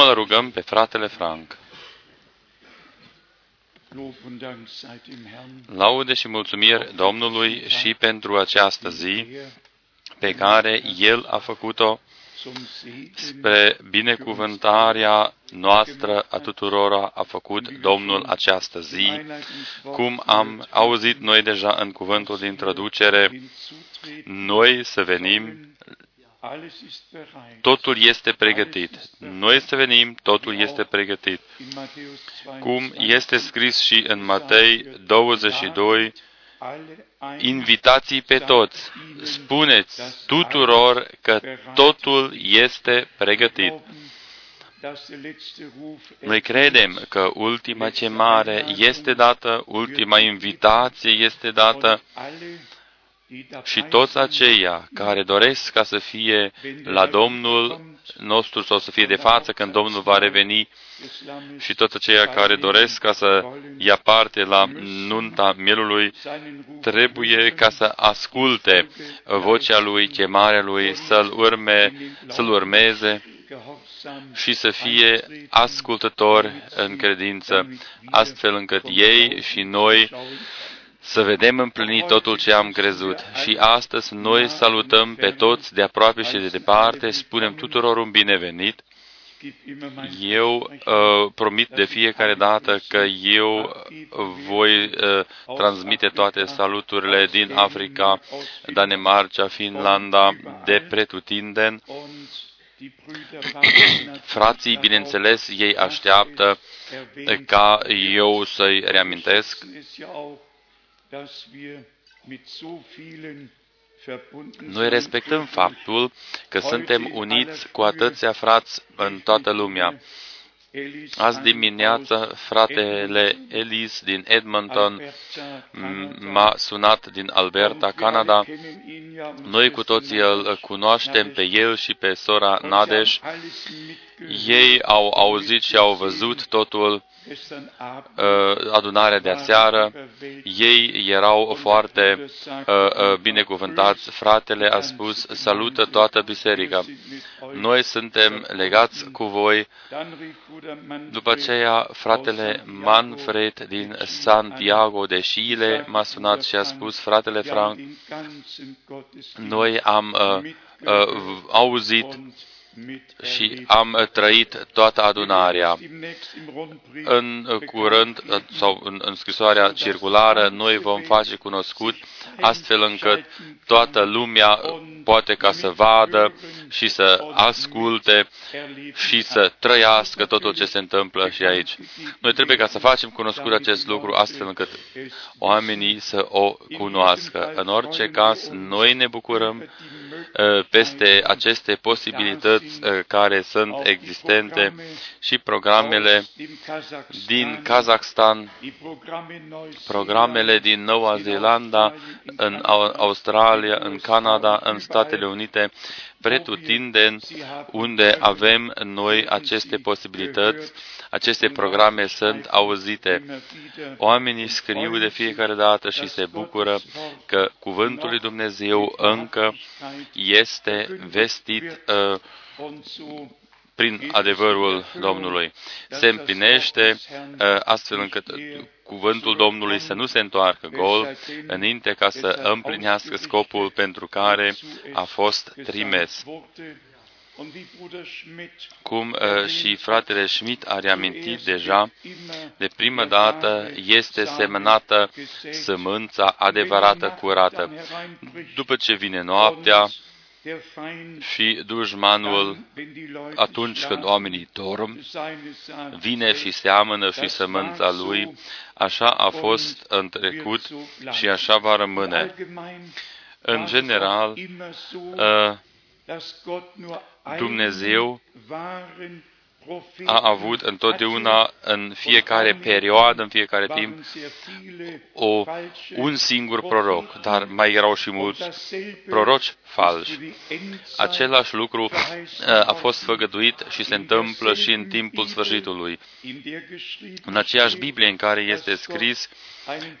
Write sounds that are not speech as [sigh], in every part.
Acum îl rugăm pe fratele Frank. Lob und Dank sei dem Herrn, Laude și mulțumiri Domnului și pentru această zi pe care El a făcut-o zum Segen spre binecuvântarea noastră a tuturora a făcut Domnul această zi, cum am auzit noi deja în cuvântul de introducere, hinzutreten. noi să venim, Alles ist bereit. Totul este pregătit. Noi să venim, totul este pregătit. In Matthäus 22, Cum este scris și în Matei 22, alle invitații pe toți, spuneți tuturor că totul este pregătit. dass der letzte Ruf Noi credem că ultima chemare este dată, ultima invitație este dată alle, die dabei și toți aceia care doresc ca să fie la Domnul nostru sau să fie de față când Domnul va reveni des Lammes și toți aceia care doresc ca să ia parte la nunta mielului seinen Ruf trebuie ca să asculte vocea lui, chemarea lui, să-l urme, să-l urmeze gehorsam și să fie ascultători în credință, astfel încât ei și noi să vedem împlinit totul ce am crezut. Și astăzi noi salutăm pe toți de aproape și de departe, spunem tuturor un binevenit. gib immer mein Eu uh, promit de fiecare dată că eu voi uh, transmite toate saluturile din Africa, Danemarca, Finlanda, de pretutindeni. und die Brüder warten Frații, bineînțeles, ei așteaptă erwähnt. ca eu să-i reamintesc. Noi respectăm faptul că suntem uniți cu atâția frați în toată lumea. Azi dimineață, fratele Ellis din Edmonton m- m-a sunat din Alberta, Canada. Noi cu toții îl cunoaștem pe el și pe sora Nadeș. Ei au auzit și au văzut totul, uh, adunarea de aseară. Ei erau foarte uh, uh, binecuvântați. Fratele a spus, salută toată biserica. Noi suntem legați cu voi. După aceea, fratele Manfred din Santiago de Chile m-a sunat și a spus, fratele Frank, noi am uh, uh, auzit și am uh, trăit toată adunarea. În uh, curând, uh, sau în, în scrisoarea circulară, noi vom face cunoscut astfel încât toată lumea poate ca să vadă și să asculte și să trăiască totul ce se întâmplă și aici. Noi trebuie ca să facem cunoscut acest lucru astfel încât oamenii să o cunoască. În orice caz, noi ne bucurăm uh, peste aceste posibilități uh, care sunt existente și programele din Kazakhstan, programele din Noua Zeelandă, în Au- Australia, în Canada, în Statele Unite, pretutindeni unde avem noi aceste posibilități, aceste programe sunt auzite. Oamenii scriu de fiecare dată și se bucură că Cuvântul lui Dumnezeu încă este vestit uh, prin adevărul Domnului. Se împlinește uh, astfel încât cuvântul Domnului să nu se întoarcă gol înainte ca să împlinească scopul pentru care a fost trimis. Cum uh, și fratele Schmidt a reamintit deja, de prima dată este semnată sămânța adevărată curată. După ce vine noaptea și dușmanul, atunci când oamenii dorm, vine și seamănă și sămânța lui. Așa a fost în trecut și așa va rămâne. În general, uh, Dumnezeu a avut întotdeauna, în fiecare perioadă, în fiecare timp, o, un singur proroc, dar mai erau și mulți proroci falși. Același lucru uh, a fost făgăduit și se întâmplă și în timpul sfârșitului. În aceeași Biblie în care este scris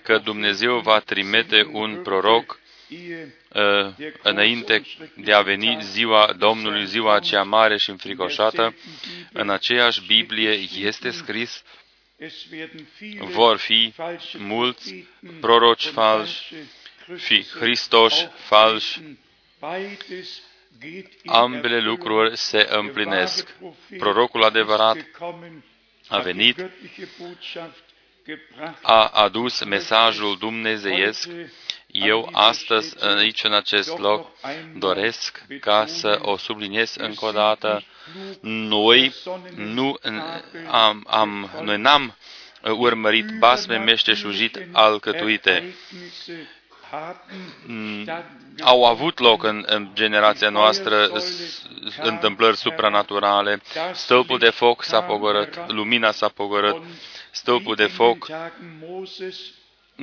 că Dumnezeu va trimite un proroc uh, înainte de a veni ziua Domnului, ziua aceea mare și înfricoșată, în aceeași Biblie este scris vor fi mulți proroci falși, fi Hristoși falși. Ambele lucruri se împlinesc. Prorocul adevărat a venit, a adus mesajul dumnezeiesc. Eu astăzi, aici în acest loc, doresc ca să o subliniez încă o dată. Noi nu am, am noi n-am urmărit basme meșteșugit alcătuite. Mm, au avut loc în, în generația noastră întâmplări supranaturale. Stăpul de foc s-a pogorât, lumina s-a pogorât, stăpul de foc,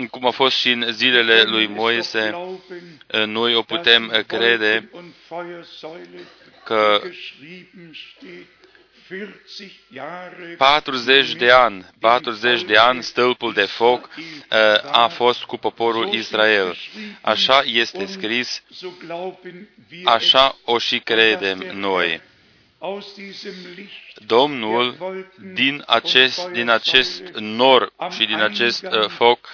cum a fost și în zilele lui Moise, noi o putem crede că 40 de ani, 40 de ani stâlpul de foc uh, a fost cu poporul Israel. Așa este scris, așa o și credem noi. Domnul din acest, din acest nor și din acest uh, foc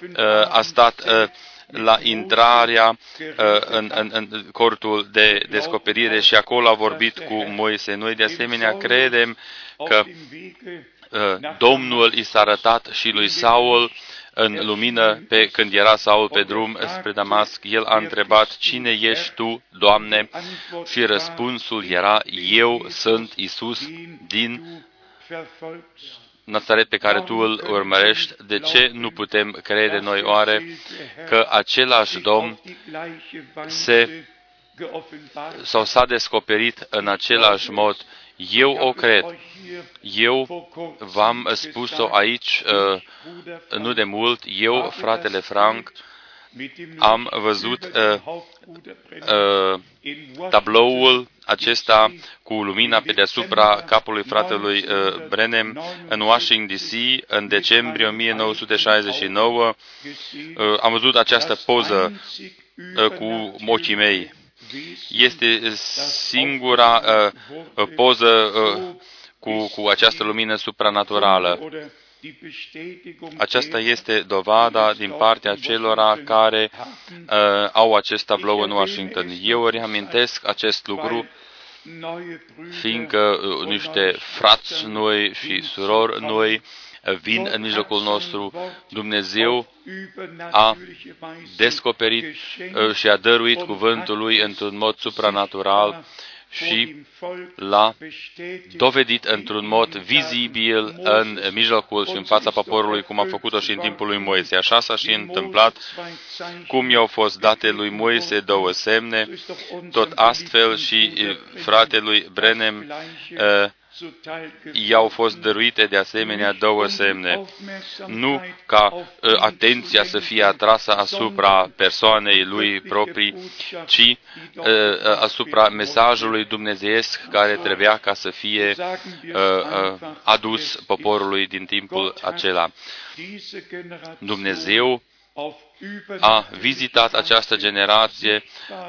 uh, a stat uh, la intrarea uh, în, în, în cortul de descoperire și acolo a vorbit cu Moise. Noi de asemenea credem că uh, Domnul i s-a arătat și lui Saul în lumină pe, când era Saul pe drum spre Damasc. El a întrebat, Cine ești tu, Doamne? Și răspunsul era, Eu sunt Isus din Nazaret pe care tu îl urmărești, de ce nu putem crede noi oare că același Domn se sau s-a descoperit în același mod? Eu o cred. Eu v-am spus-o aici uh, nu de mult. Eu, fratele Frank, am văzut uh, uh, tabloul acesta cu lumina pe deasupra capului fratelui uh, Brenem în Washington DC în decembrie 1969. Uh, am văzut această poză uh, cu ochii mei. Este singura uh, poză uh, cu, cu această lumină supranaturală. Aceasta este dovada din partea celor care uh, au acest tablou în Washington. Eu reamintesc acest lucru fiindcă uh, niște frați noi și surori noi vin în mijlocul nostru. Dumnezeu a descoperit uh, și a dăruit cuvântul lui într-un mod supranatural și l-a dovedit într-un mod vizibil în mijlocul și în fața poporului, cum a făcut-o și în timpul lui Moise. Așa s-a și întâmplat, cum i-au fost date lui Moise două semne, tot astfel și fratelui Brenem i-au fost dăruite de asemenea două semne. Nu ca uh, atenția să fie atrasă asupra persoanei lui proprii, ci uh, asupra mesajului dumnezeiesc care trebuia ca să fie uh, adus poporului din timpul acela. Dumnezeu a vizitat această generație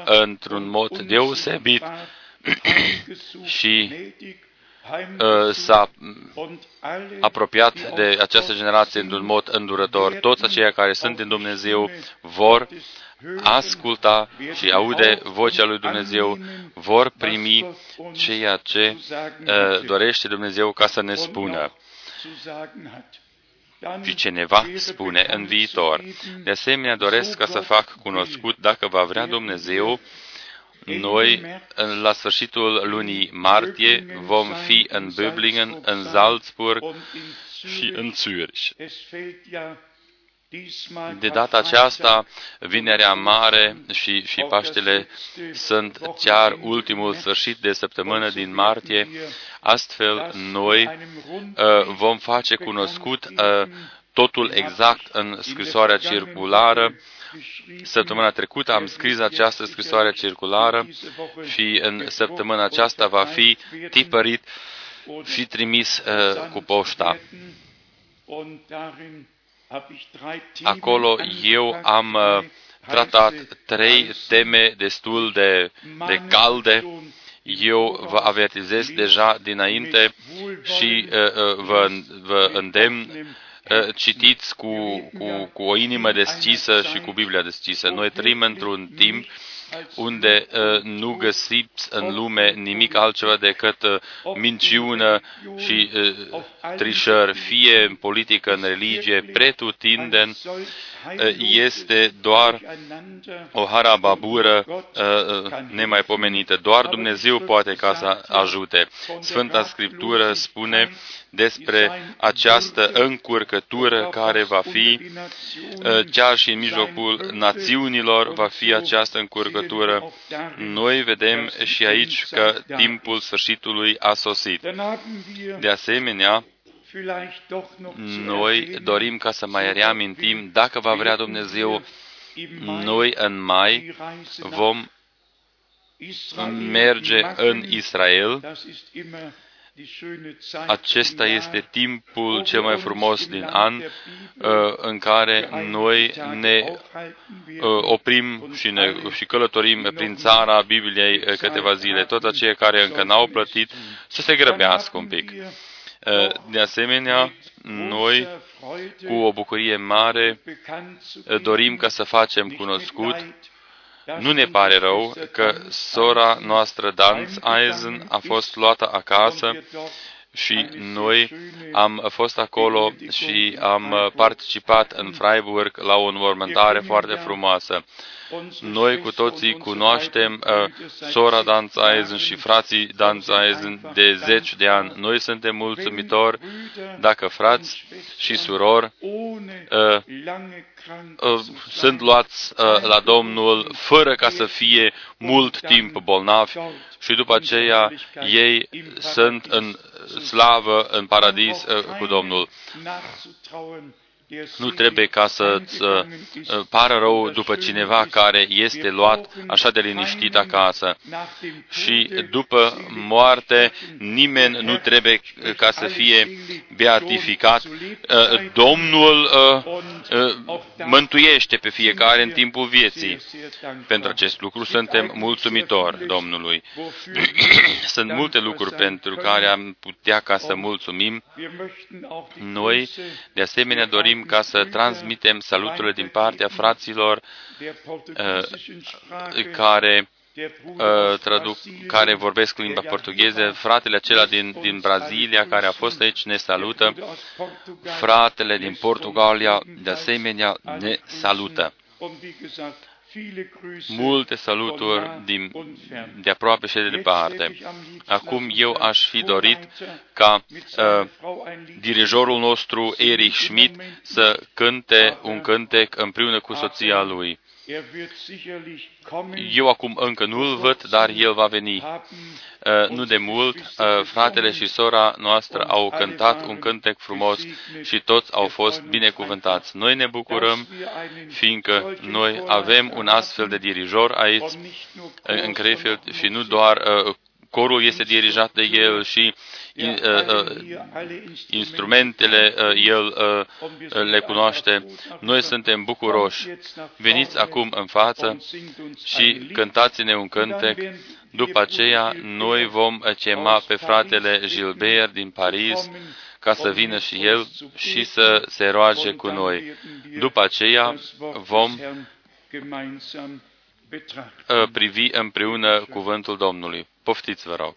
într-un mod deosebit [clears throat] și Uh, s-a apropiat de această generație într-un mod îndurător. Toți aceia care sunt în Dumnezeu vor asculta și aude vocea lui Dumnezeu, vor primi ceea ce uh, dorește Dumnezeu ca să ne spună și ce ne va spune în viitor. De asemenea, doresc ca să fac cunoscut, dacă va vrea Dumnezeu, noi, la sfârșitul lunii martie, vom fi în Böblingen, în Salzburg și în Zürich. De data aceasta, Vinerea Mare și, și Paștele sunt chiar ultimul sfârșit de săptămână din martie. Astfel, noi uh, vom face cunoscut uh, totul exact în scrisoarea circulară Săptămâna trecută am scris această scrisoare circulară și în săptămâna aceasta va fi tipărit și trimis uh, cu poșta. Acolo eu am uh, tratat trei teme destul de, de calde. Eu vă avertizez deja dinainte și uh, uh, vă, vă îndemn uh, citiți cu, cu, cu o inimă deschisă și cu Biblia deschisă. Noi trăim într-un timp unde uh, nu găsiți în lume nimic altceva decât uh, minciună și uh, trișări, fie în politică, în religie, pretutindeni, este doar o harababură nemaipomenită. Doar Dumnezeu poate ca să ajute. Sfânta Scriptură spune despre această încurcătură care va fi chiar și în mijlocul națiunilor va fi această încurcătură. Noi vedem și aici că timpul sfârșitului a sosit. De asemenea, noi dorim ca să mai reamintim, dacă va vrea Dumnezeu, noi în mai vom merge în Israel. Acesta este timpul cel mai frumos din an uh, în care noi ne uh, oprim și, ne, și călătorim prin țara Bibliei uh, câteva zile. Toți aceia care încă n-au plătit să se grăbească un pic. Eh, de asemenea, noi, cu o bucurie mare, eh, dorim ca să facem cunoscut nu ne pare rău că sora noastră Danz Eisen a fost luată acasă și noi am fost acolo și am participat în Freiburg la o înmormântare foarte frumoasă. Noi cu toții cunoaștem uh, sora Danzaisen și frații Danzaisen de zeci de ani. Noi suntem mulțumitori dacă frați și surori uh, uh, sunt luați uh, la Domnul fără ca să fie mult timp bolnavi și după aceea ei sunt în slavă, în paradis uh, cu Domnul. Nu trebuie ca să-ți uh, pară rău după cineva care este luat așa de liniștit acasă. Și după moarte, nimeni nu trebuie ca să fie beatificat. Uh, Domnul uh, mântuiește pe fiecare în timpul vieții. Pentru acest lucru suntem mulțumitori Domnului. [clears throat] Sunt multe lucruri pentru care am putea ca să mulțumim. Noi, de asemenea, dorim ca să transmitem saluturile din partea fraților uh, care uh, traduc, care vorbesc limba portugheză, fratele acela din, din Brazilia care a fost aici ne salută, fratele din Portugalia de asemenea ne salută multe saluturi din, de aproape și de departe. Acum eu aș fi dorit ca uh, dirijorul nostru, Erich Schmidt, să cânte un cântec împreună cu soția lui. Eu acum încă nu-l văd, dar el va veni. Uh, nu de mult, uh, fratele și sora noastră au cântat un cântec frumos și toți au fost binecuvântați. Noi ne bucurăm, fiindcă noi avem un astfel de dirijor aici, în Krefeld, și nu doar uh, corul este dirijat de el și uh, uh, instrumentele uh, el le cunoaște. Noi suntem bucuroși. Veniți acum în față și cântați-ne un cântec. După aceea, noi vom chema pe fratele Gilbert din Paris ca să vină și el și să se roage cu noi. După aceea vom privi împreună cuvântul Domnului. Poftiți, vă rog.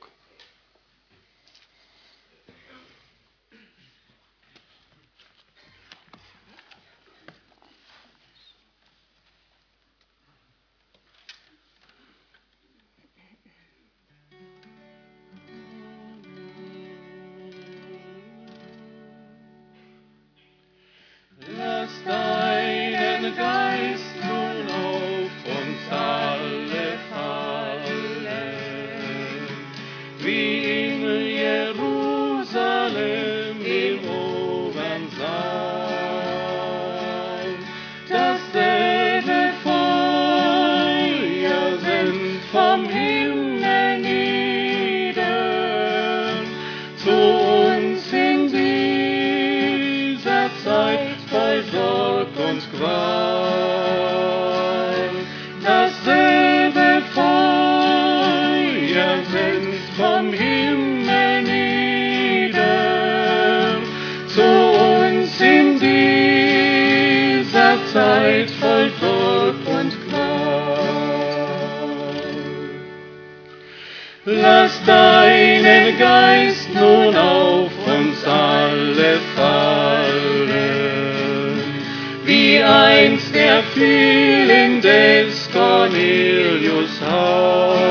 Lass deinen Geist Zeit voll Druck und Qual. Lass deinen Geist nun auf uns alle fallen, wie einst der fiel des Cornelius Haus.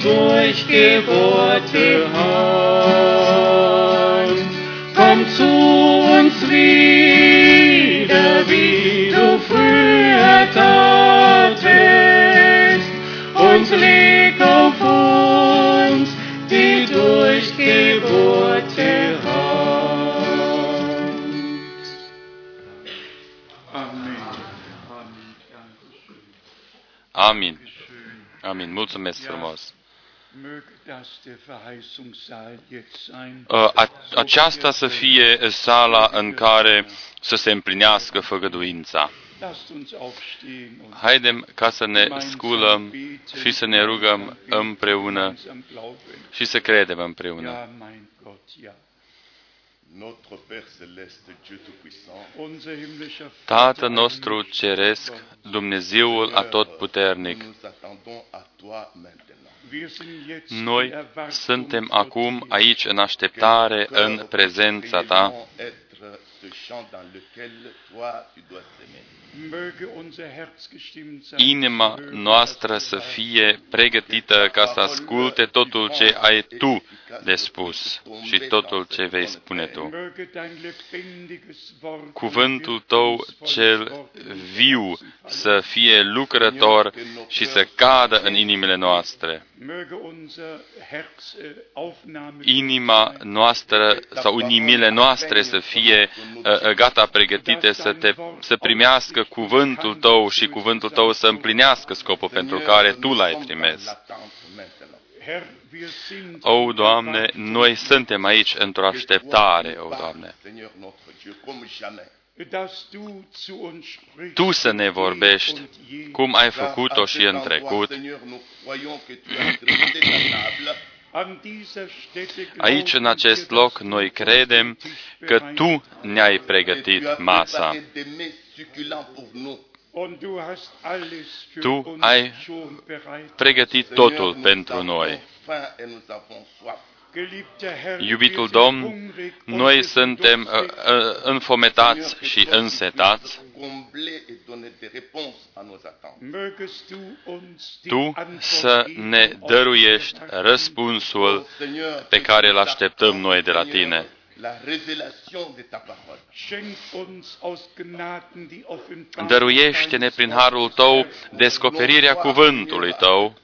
Die durchgebohrte Hand. Komm zu uns wieder, wie du früher tatest, und leg auf uns die durchgebohrte Hand. Amen. Amen. Amin. Amin. Mulțumesc frumos. Aceasta să fie sala în care să se împlinească făgăduința. Lasst uns aufstehen und Haidem ca să ne gemeinsam sculăm beten, și să ne rugăm gemeinsam beten, împreună gemeinsam glauben. și să credem împreună. Ja, mein Gott, ja. Notre Père céleste, Dieu Tout-Puissant, Unser himmlischer Vater, Tatăl nostru ceresc, Dumnezeul atotputernic, nous attendons à toi maintenant. wir sind jetzt noi in Erwartung suntem vor acum dir. aici în așteptare, în prezența ta. Être ce chant dans lequel toi tu dois s'aimer. Möge unser Herz gestimmt sein. Inima zu hören, noastră was du să sagst. fie pregătită ca să asculte totul ce ai tu de spus și totul ce vei spune tu. Möge dein lebendiges Wort Cuvântul tău cel viu să fie lucrător și să cadă în inimile noastre. Möge unser Herz äh, Aufnahme Inima noastră sau inimile noastre să fie uh, uh, gata pregătite să, te, să primească cuvântul tău și cuvântul tău să împlinească scopul pentru care tu l-ai trimis. Herr, wir sind O, Doamne, noi suntem aici într-o așteptare, o, Doamne. Seigneur notre Dieu, comme jamais. Tu să ne vorbești cum ai făcut-o și în trecut. Aici, în acest loc, noi credem că Tu ne-ai pregătit masa. Tu ai pregătit totul pentru noi. Iubitul Domn, noi suntem uh, uh, înfometați și însetați. Tu să ne dăruiești răspunsul pe care îl așteptăm noi de la Tine. Dăruiește-ne prin harul Tău descoperirea cuvântului Tău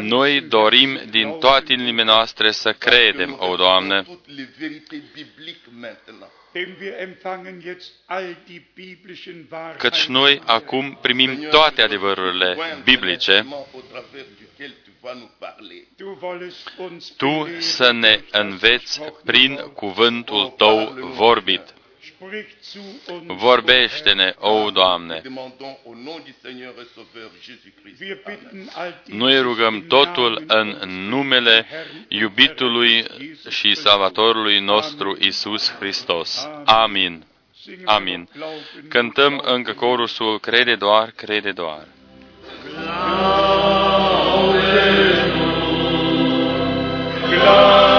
noi dorim din toate inimile noastre să credem, o Doamne, căci noi acum primim toate adevărurile biblice, Tu să ne înveți prin cuvântul Tău vorbit. Vorbește-ne, o Doamne! Noi rugăm totul în numele iubitului și salvatorului nostru Isus Hristos. Amin. Amin. Cântăm încă corusul Crede doar, crede doar. Amin.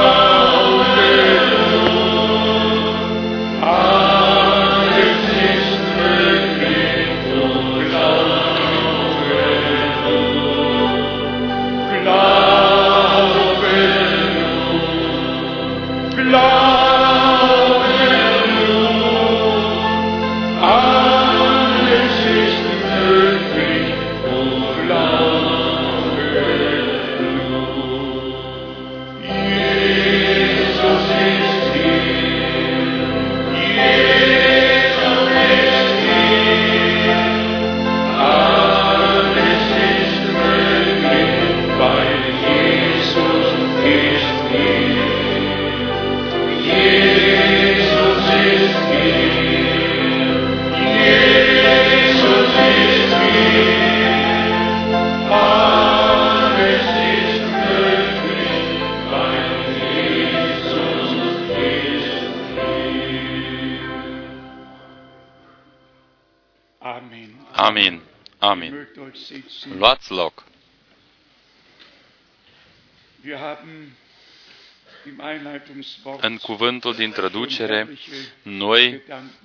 Luați loc. În cuvântul de introducere, noi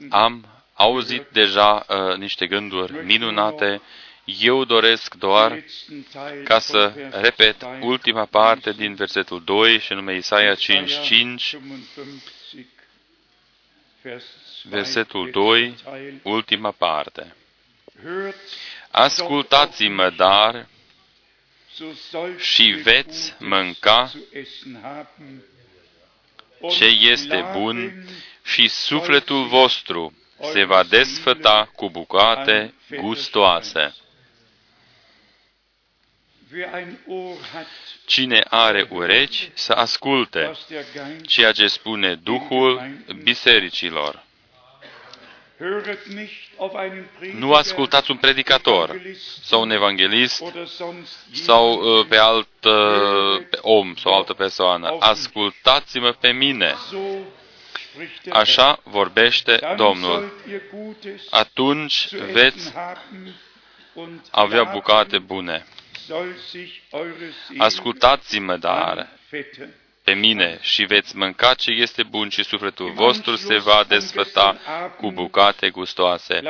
am auzit deja uh, niște gânduri minunate. Eu doresc doar ca să repet ultima parte din versetul 2, și nume Isaia 5.5, versetul 2, ultima parte. Ascultați-mă, dar, și veți mânca ce este bun și sufletul vostru se va desfăta cu bucate gustoase. Cine are urechi să asculte ceea ce spune Duhul bisericilor. Nu ascultați un predicator sau un evanghelist sau uh, pe alt uh, pe om sau altă persoană. Ascultați-mă pe mine. Așa vorbește Domnul. Atunci veți avea bucate bune. Ascultați-mă, dar pe mine și veți mânca ce este bun și sufletul vostru se va desfăta cu bucate gustoase.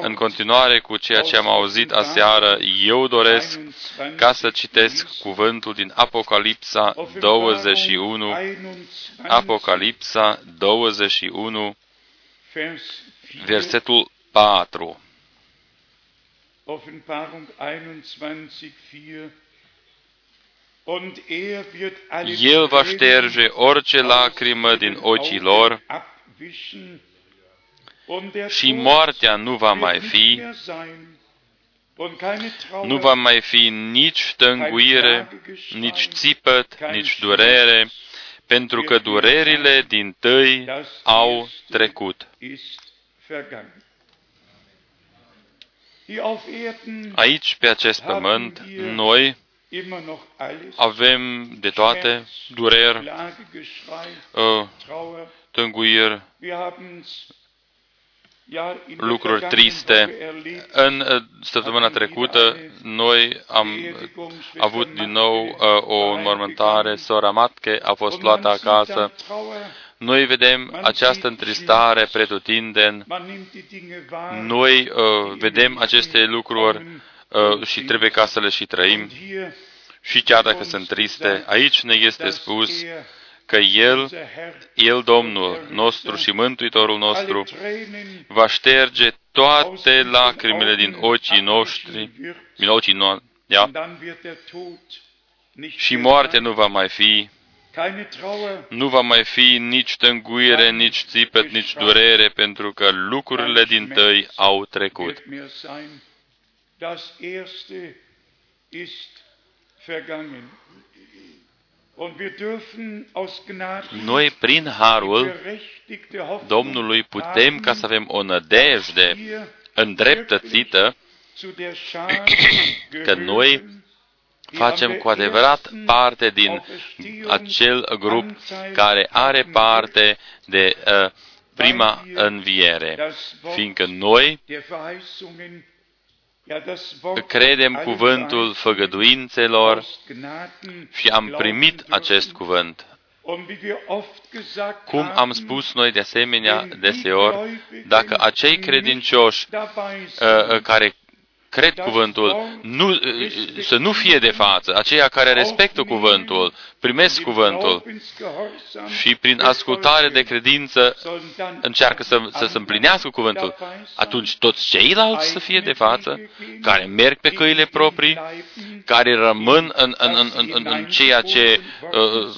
În continuare cu ceea ce am auzit aseară, eu doresc ca să citesc cuvântul din Apocalipsa 21, Apocalipsa 21, versetul 4. Offenbarung 21, 4 el va șterge orice lacrimă din ochii lor și moartea nu va mai fi, nu va mai fi nici tânguire, nici țipăt, nici durere, pentru că durerile din tâi au trecut. Aici, pe acest pământ, noi avem de toate dureri, uh, tânguiri, lucruri triste. În uh, săptămâna trecută, noi am avut din nou uh, o înmormântare. Sora Matke a fost luată acasă. Noi vedem această întristare pretutindeni. Noi uh, vedem aceste lucruri uh, și trebuie ca să le și trăim. Și chiar dacă sunt triste, aici ne este spus că El, El, Domnul nostru și Mântuitorul nostru, va șterge toate lacrimile din ochii noștri, din ochii noștri, ja? și moartea nu va mai fi, nu va mai fi nici tânguire, nici țipăt, nici durere, pentru că lucrurile din tăi au trecut. Noi, prin harul Domnului, putem ca să avem o nădejde îndreptățită că noi facem cu adevărat parte din acel grup care are parte de uh, prima înviere, fiindcă noi credem cuvântul făgăduințelor și am primit acest cuvânt. Cum am spus noi de asemenea deseori, dacă acei credincioși uh, uh care cred cuvântul, nu, să nu fie de față, aceia care respectă cuvântul, primesc cuvântul și prin ascultare de credință încearcă să, să se împlinească cuvântul, atunci toți ceilalți să fie de față, care merg pe căile proprii, care rămân în, în, în, în, în ceea ce uh,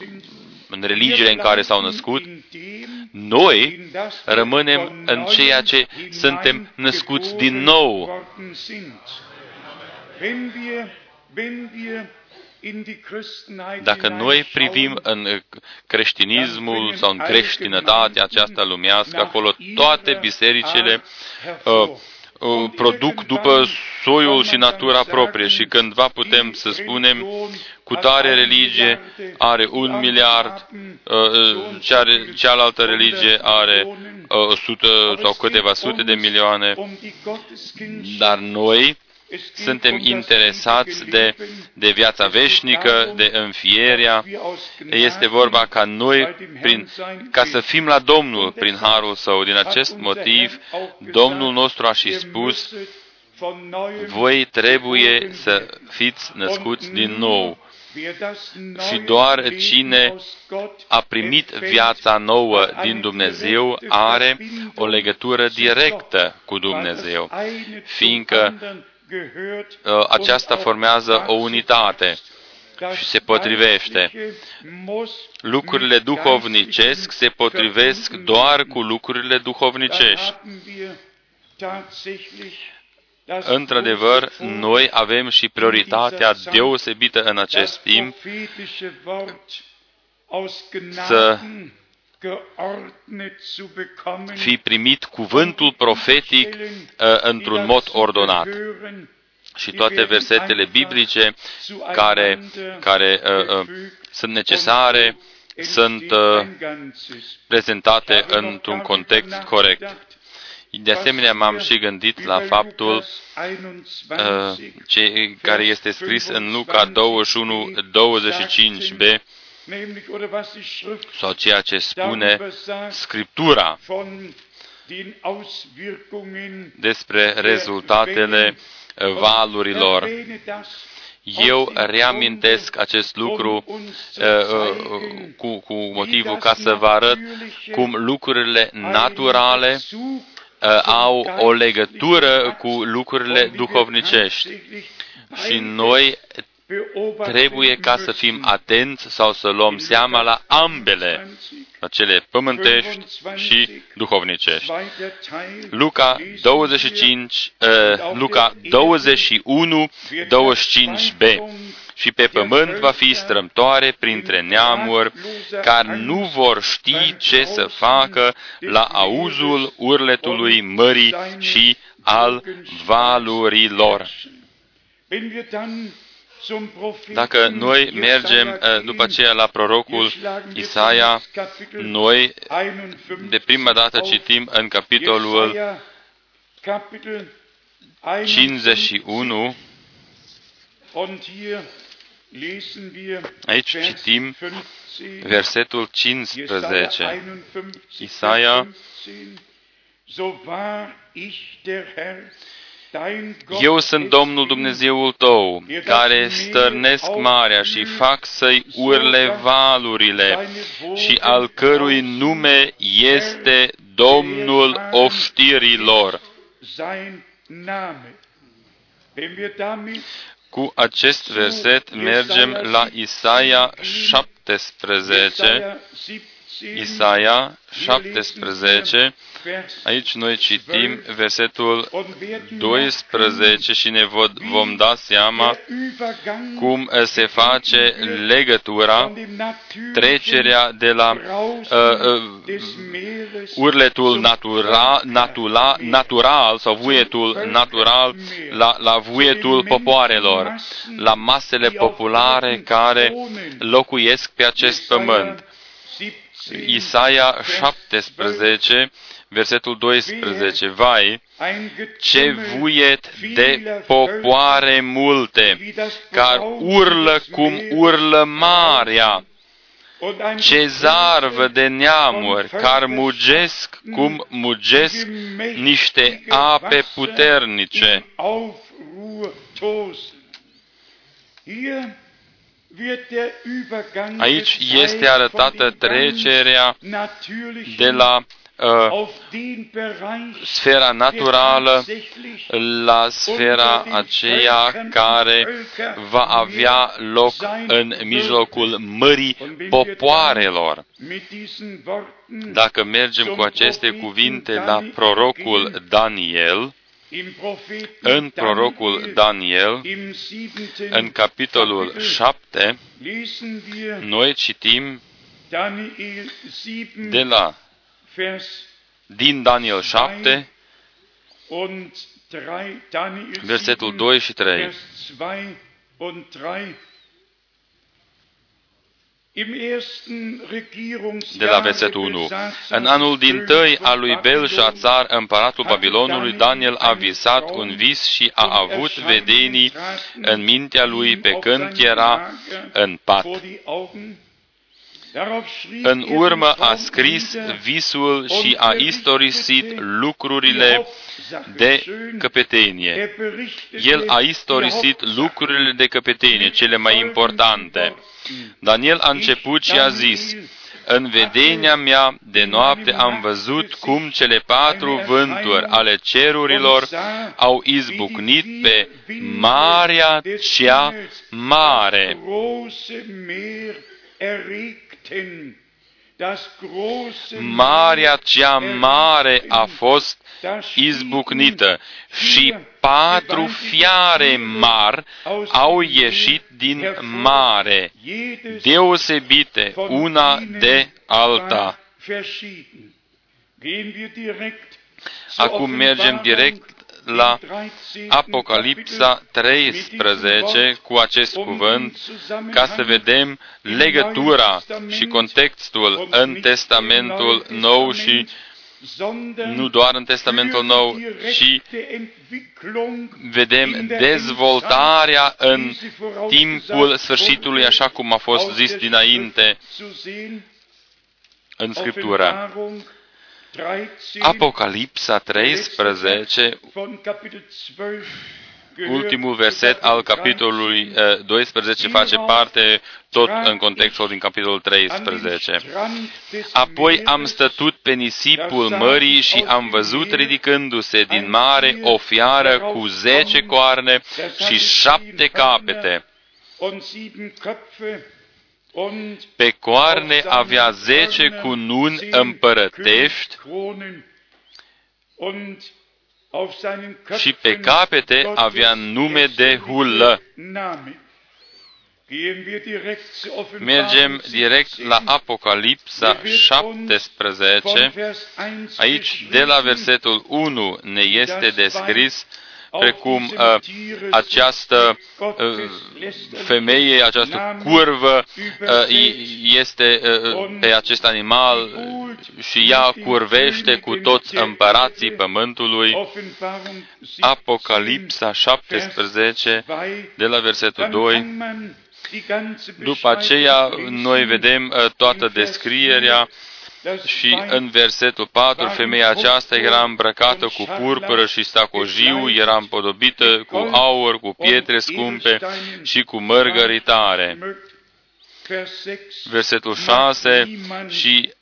în religiile în care s-au născut, noi rămânem în ceea ce suntem născuți din nou. Dacă noi privim în creștinismul sau în creștinătatea aceasta lumească, acolo toate bisericile uh, Uh, produc după soiul și natura proprie și cândva putem să spunem cu tare religie are un miliard, uh, uh, cealaltă religie are sută sau câteva sute de milioane, dar noi suntem interesați de, de viața veșnică, de înfierea. Este vorba ca noi, prin, ca să fim la Domnul prin harul său. Din acest motiv, Domnul nostru a și spus, voi trebuie să fiți născuți din nou. Și doar cine a primit viața nouă din Dumnezeu are o legătură directă cu Dumnezeu, fiindcă Uh, aceasta formează o unitate și se potrivește. Lucrurile duhovnicesc se potrivesc doar cu lucrurile duhovnicești. Într-adevăr, noi avem și prioritatea deosebită în acest timp să fi primit cuvântul profetic uh, într-un mod ordonat. Și toate versetele biblice care, care uh, uh, sunt necesare sunt uh, prezentate într-un context corect. De asemenea, m-am și gândit la faptul uh, ce, care este scris în Luca 21, 25b, sau ceea ce spune Scriptura despre rezultatele valurilor. Eu reamintesc acest lucru uh, uh, cu, cu motivul ca să vă arăt cum lucrurile naturale uh, au o legătură cu lucrurile duhovnicești. Și noi trebuie ca să fim atenți sau să luăm seama la ambele, la cele pământești și duhovnicești. Luca 25, uh, Luca 21, 25b. Și pe pământ va fi strâmtoare printre neamuri, care nu vor ști ce să facă la auzul urletului mării și al valurilor. Dacă noi mergem uh, după aceea la prorocul Isaia, noi de prima dată citim în capitolul 51, aici citim versetul 15. Isaia. eu sunt Domnul Dumnezeul tău, care stărnesc marea și fac să-i urle valurile și al cărui nume este Domnul oștirilor. Cu acest verset mergem la Isaia 17, Isaia 17, Aici noi citim versetul 12 și ne vom da seama cum se face legătura, trecerea de la uh, uh, urletul natura, natura, natural sau vuietul natural la, la vuietul popoarelor, la masele populare care locuiesc pe acest pământ. Isaia 17 versetul 12, Vai, ce vuiet de popoare multe, care urlă cum urlă marea, ce zarvă de neamuri, care mugesc cum mugesc niște ape puternice. Aici este arătată trecerea de la Uh, sfera naturală la sfera aceea care va avea loc în mijlocul mării popoarelor. Dacă mergem cu aceste cuvinte la prorocul Daniel, în prorocul Daniel, în capitolul 7, noi citim de la din Daniel 7, versetul 2 și 3. De la versetul 1. În anul din tăi al lui Belșațar, împăratul Babilonului, Daniel a visat un vis și a avut vedenii în mintea lui pe când era în pat. În urmă a scris visul și a istorisit lucrurile de căpetenie. El a istorisit lucrurile de căpetenie, cele mai importante. Daniel a început și a zis, în vedenia mea de noapte am văzut cum cele patru vânturi ale cerurilor au izbucnit pe Marea cea mare Marea cea mare a fost izbucnită și patru fiare mari au ieșit din mare, deosebite una de alta. Acum mergem direct la Apocalipsa 13 cu acest cuvânt ca să vedem legătura și contextul în Testamentul Nou și nu doar în Testamentul Nou, ci vedem dezvoltarea în timpul sfârșitului, așa cum a fost zis dinainte în Scriptură. Apocalipsa 13, ultimul verset al capitolului 12 eh, face parte tot în contextul din capitolul 13. Apoi am stătut pe nisipul mării și am văzut ridicându-se din mare o fiară cu zece coarne și șapte capete pe coarne avea zece cununi împărătești și pe capete avea nume de hulă. Mergem direct la Apocalipsa 17. Aici, de la versetul 1, ne este descris precum uh, această uh, femeie, această curvă uh, este uh, pe acest animal și ea curvește cu toți împărații pământului. Apocalipsa 17, de la versetul 2. După aceea, noi vedem uh, toată descrierea și în versetul 4, femeia aceasta era îmbrăcată cu purpură și stacojiu, era împodobită cu aur, cu pietre scumpe și cu mărgăritare. Versetul 6, și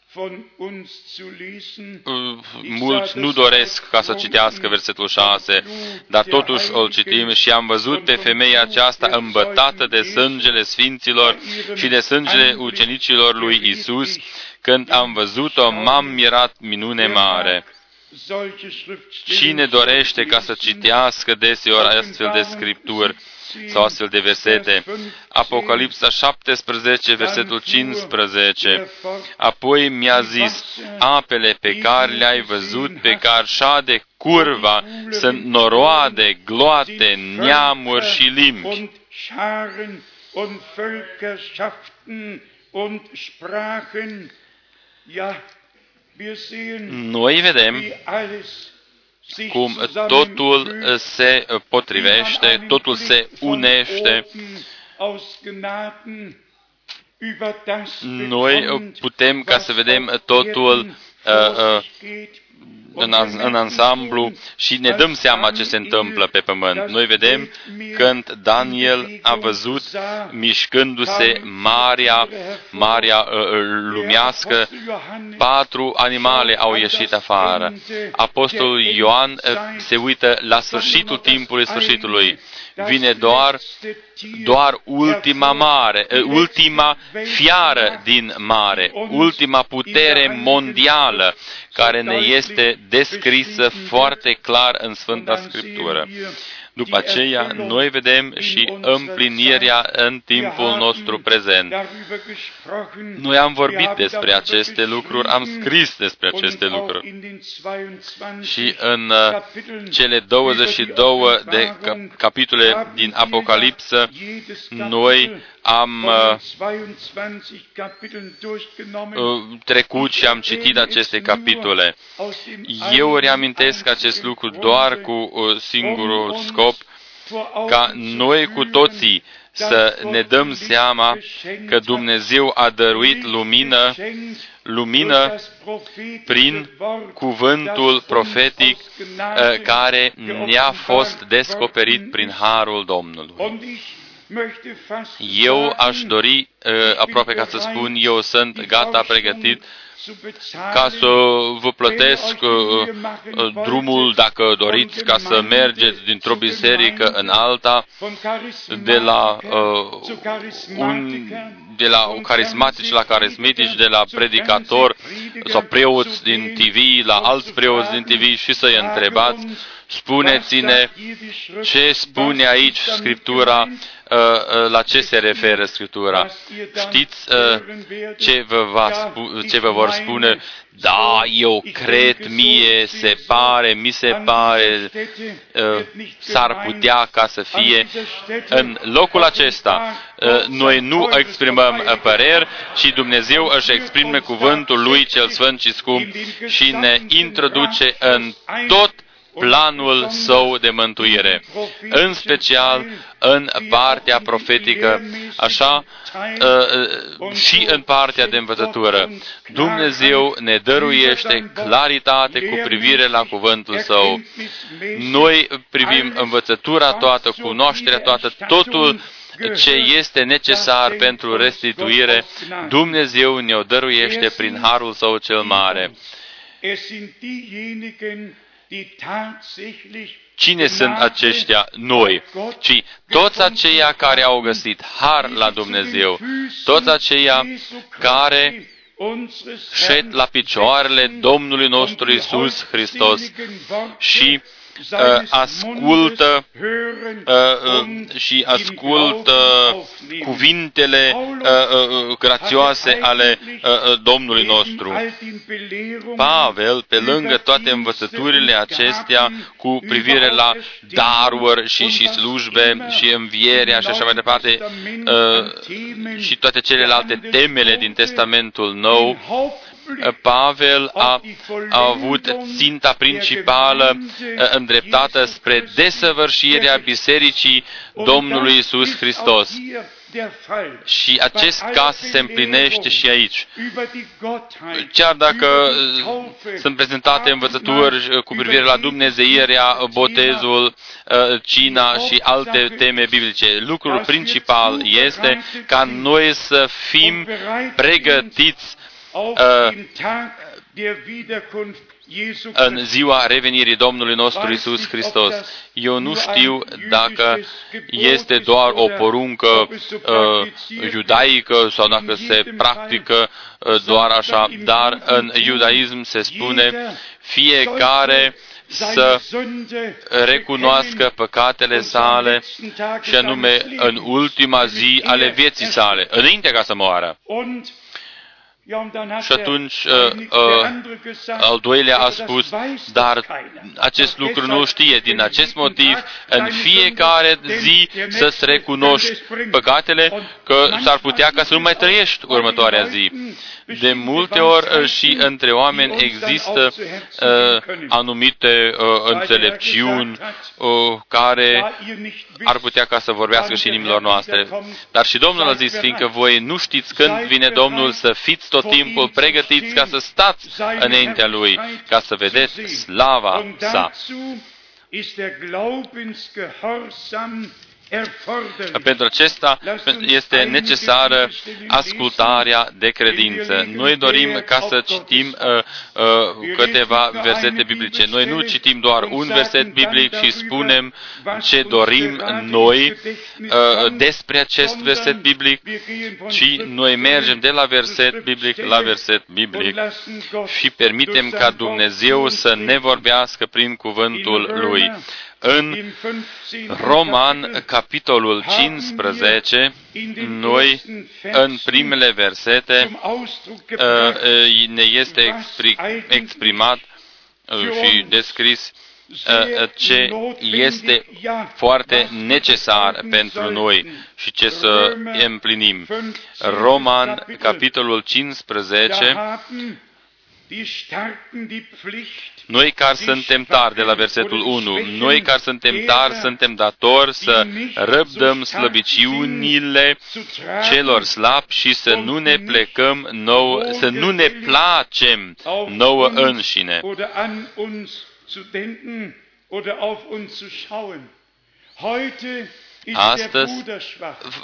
uh, mulți nu doresc ca să citească versetul 6, dar totuși îl citim și am văzut pe femeia aceasta îmbătată de sângele sfinților și de sângele ucenicilor lui Isus când am văzut-o, m-am mirat minune mare. Cine dorește ca să citească deseori astfel de scripturi sau astfel de versete? Apocalipsa 17, versetul 15. Apoi mi-a zis, apele pe care le-ai văzut, pe care șade curva, sunt noroade, gloate, neamuri și limbi. und Sprachen noi vedem cum totul se potrivește, totul se unește. Noi putem ca să vedem totul uh, uh, în, în ansamblu și ne dăm seama ce se întâmplă pe pământ. Noi vedem când Daniel a văzut mișcându-se marea, marea uh, uh, lumească, patru animale au ieșit afară. Apostolul Ioan uh, se uită la sfârșitul timpului sfârșitului. Vine doar doar ultima mare, ultima fiară din mare, ultima putere mondială care ne este descrisă foarte clar în Sfânta Scriptură. După aceea, noi vedem și împlinirea în timpul nostru prezent. Noi am vorbit despre aceste lucruri, am scris despre aceste lucruri. Și în uh, cele 22 de capitole din Apocalipsă, noi am uh, uh, trecut și am citit aceste capitole. Eu reamintesc acest lucru doar cu uh, singurul scop ca noi cu toții să ne dăm seama că Dumnezeu a dăruit lumină, lumină prin cuvântul profetic care ne-a fost descoperit prin harul Domnului. Eu aș dori, uh, aproape ca să spun, eu sunt gata, pregătit ca să vă plătesc uh, uh, drumul, dacă doriți, ca să mergeți dintr-o biserică în alta, de la, un, de la carismatici la carismatici, de la predicator sau preoți din TV la alți preoți din TV și să-i întrebați, spuneți-ne ce spune aici Scriptura Uh, uh, la ce se referă Scriptura. Știți uh, ce vă, va spu- ce vă vor spune? Da, eu cred, mie se pare, mi se pare, s-ar putea ca să fie. În locul acesta, noi nu exprimăm păreri, ci Dumnezeu își exprime cuvântul Lui cel Sfânt și Scump și ne introduce în tot planul său de mântuire, în special în partea profetică, așa uh, și în partea de învățătură. Dumnezeu ne dăruiește claritate cu privire la cuvântul său. Noi privim învățătura toată, cunoașterea toată, totul ce este necesar pentru restituire, Dumnezeu ne-o dăruiește prin harul său cel mare. Cine sunt aceștia noi? Ci toți aceia care au găsit har la Dumnezeu, toți aceia care șed la picioarele Domnului nostru Isus Hristos și uh, ascultă uh, uh, și ascultă cuvintele uh, uh, grațioase ale uh, uh, Domnului nostru. Pavel, pe lângă toate învățăturile acestea cu privire la daruri și, și slujbe și învierea și așa mai departe, uh, și toate celelalte temele din Testamentul Nou, Pavel a, a avut ținta principală uh, îndreptată spre desăvârșirea Bisericii Domnului Isus Hristos. Și acest caz se împlinește și aici. Chiar dacă uh, sunt prezentate învățături uh, cu privire la Dumnezeirea, botezul, cina și alte teme biblice, lucrul principal este ca noi să fim pregătiți în ziua revenirii Domnului nostru Isus Hristos. Eu nu știu dacă este doar o poruncă uh, judaică sau dacă se practică uh, doar așa, dar în iudaism se spune fiecare să recunoască păcatele sale și anume în ultima zi ale vieții sale, înainte ca să moară. Și atunci uh, uh, al doilea a spus, dar acest lucru nu știe. Din acest motiv, în fiecare zi să-ți recunoști păcatele, că s-ar putea ca să nu mai trăiești următoarea zi. De multe ori uh, și între oameni există uh, anumite uh, înțelepciuni uh, care ar putea ca să vorbească și inimilor noastre. Dar și Domnul a zis, fiindcă voi nu știți când vine Domnul să fiți tot timpul pregătiți ca să stați înaintea Lui, ca să vedeți slava sa. Pentru acesta este necesară ascultarea de credință. Noi dorim ca să citim uh, uh, câteva versete biblice. Noi nu citim doar un verset biblic și spunem ce dorim noi uh, despre acest verset biblic, ci noi mergem de la verset biblic la verset biblic și permitem ca Dumnezeu să ne vorbească prin cuvântul Lui. În Roman, capitolul 15, noi, în primele versete, uh, ne este exprimat uh, și descris uh, ce este foarte necesar pentru noi și ce să împlinim. Roman, capitolul 15, noi care suntem tari, de la versetul 1, noi care suntem tari, suntem datori să răbdăm slăbiciunile celor slabi și să nu ne plecăm nou, să nu ne placem nouă înșine. Heute Astăzi,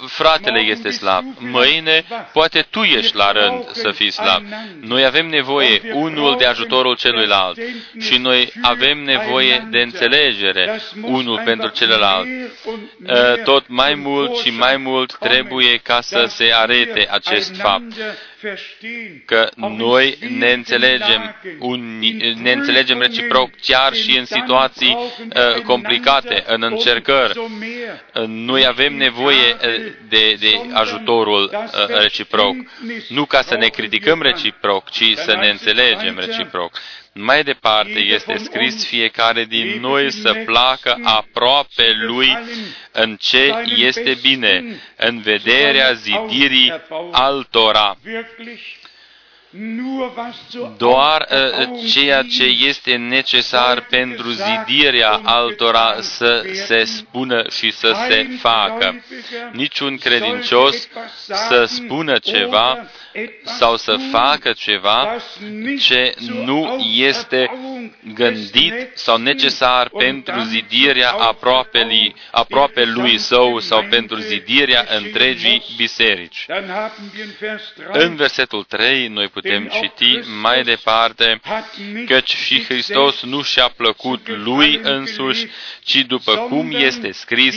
fratele este slab. Mâine, poate tu ești la rând să fii slab. Noi avem nevoie unul de ajutorul celuilalt și noi avem nevoie de înțelegere unul pentru celălalt. Ă, tot mai mult și mai mult trebuie ca să se arete acest fapt că noi ne înțelegem, un, ne înțelegem reciproc chiar și în situații uh, complicate, în încercări. Noi avem nevoie uh, de, de ajutorul uh, reciproc, nu ca să ne criticăm reciproc, ci să ne înțelegem reciproc. Mai departe este scris fiecare din noi să placă aproape lui în ce este bine, în vederea zidirii altora doar uh, ceea ce este necesar pentru zidirea altora să se spună și să se facă. Niciun credincios să spună ceva sau să facă ceva ce nu este gândit sau necesar pentru zidirea aproape, aproape lui său sau pentru zidirea întregii biserici. În versetul 3 noi putem citi mai departe căci și Hristos nu și-a plăcut lui însuși, ci după cum este scris,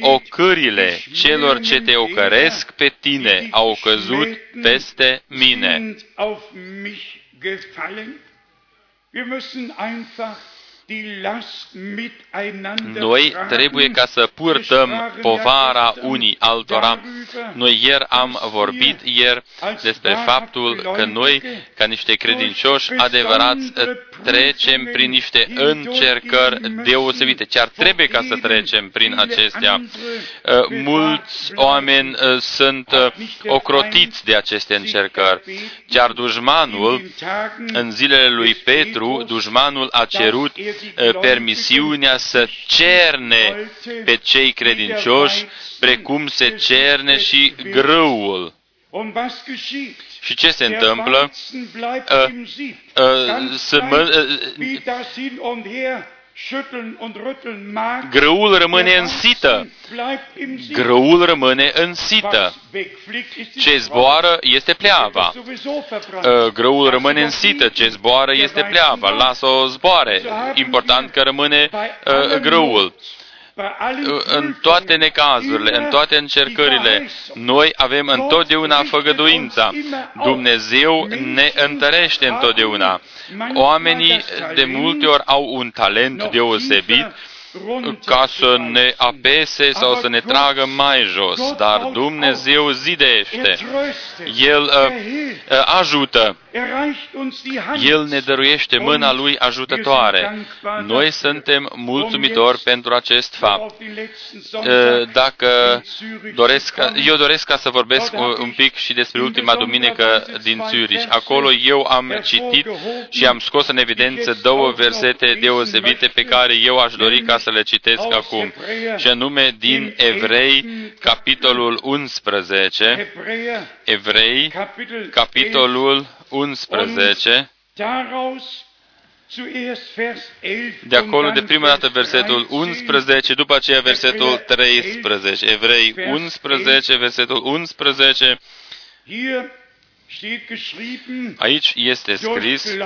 ocările celor ce te ocăresc pe tine au căzut căzut peste mine. Noi trebuie ca să purtăm povara unii altora. Noi ieri am vorbit ieri despre faptul că noi, ca niște credincioși adevărați, trecem prin niște încercări deosebite. Chiar trebuie ca să trecem prin acestea. Mulți oameni sunt ocrotiți de aceste încercări. Chiar dușmanul, în zilele lui Petru, dușmanul a cerut permisiunea să cerne pe cei credincioși, precum se cerne și grâul. Și ce se întâmplă? Uh, uh, să mă, uh, Grâul rămâne în sită. Grâul rămâne în sită. Ce zboară este pleava. Grâul rămâne în sită. Ce zboară este pleava. Lasă-o zboare. Important că rămâne grâul în toate necazurile, în toate încercările, noi avem întotdeauna făgăduința. Dumnezeu ne întărește întotdeauna. Oamenii de multe ori au un talent deosebit ca să ne apese sau să ne tragă mai jos, dar Dumnezeu zidește. El uh, uh, ajută. El ne dăruiește mâna Lui ajutătoare. Noi suntem mulțumitori pentru acest fapt. Uh, dacă doresc, eu doresc ca să vorbesc un pic și despre ultima duminică din Zurich. Acolo eu am citit și am scos în evidență două versete deosebite pe care eu aș dori ca să le citesc acum, și anume din Evrei, capitolul 11, Evrei, capitolul 11, de acolo, de prima dată, versetul 11, după aceea versetul 13. Evrei 11, versetul 11. Aici este scris,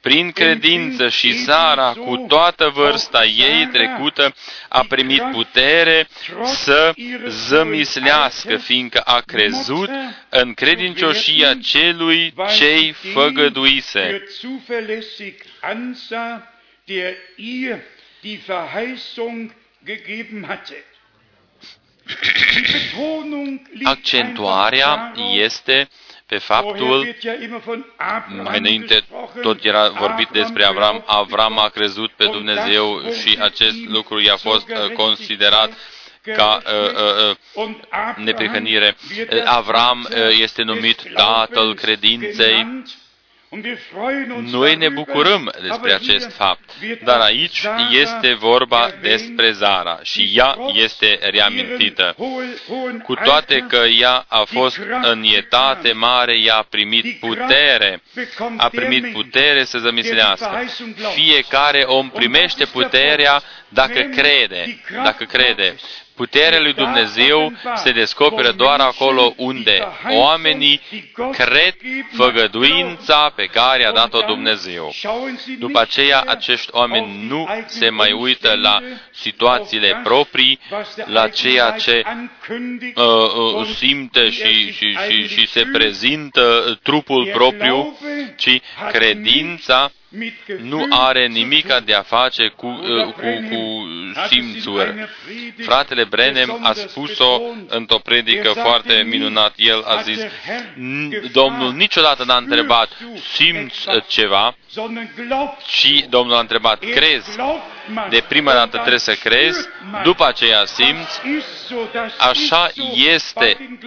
prin credință și Sara, cu toată vârsta ei trecută, a primit putere să zămislească, fiindcă a crezut în credincioșia celui ce-i făgăduise. Accentuarea este pe faptul, mai înainte tot era vorbit despre Avram, Avram a crezut pe Dumnezeu și acest lucru i-a fost uh, considerat ca uh, uh, neprihănire. Avram uh, este numit tatăl credinței noi ne bucurăm despre acest fapt, dar aici este vorba despre Zara și ea este reamintită. Cu toate că ea a fost în etate mare, ea a primit putere, a primit putere să zămislească. Fiecare om primește puterea dacă crede, dacă crede. Puterea lui Dumnezeu se descoperă doar acolo unde oamenii cred făgăduința pe care a dat-o Dumnezeu. După aceea, acești oameni nu se mai uită la situațiile proprii, la ceea ce uh, uh, simte și, și, și, și se prezintă trupul propriu, ci credința nu are nimic de a face cu, uh, cu, cu simțuri. Fratele Brenem a spus-o într-o predică foarte minunat. El a zis, Domnul niciodată n-a întrebat, simți ceva, ci Domnul a întrebat, crezi? De prima dată trebuie să crezi, după aceea simți. Așa este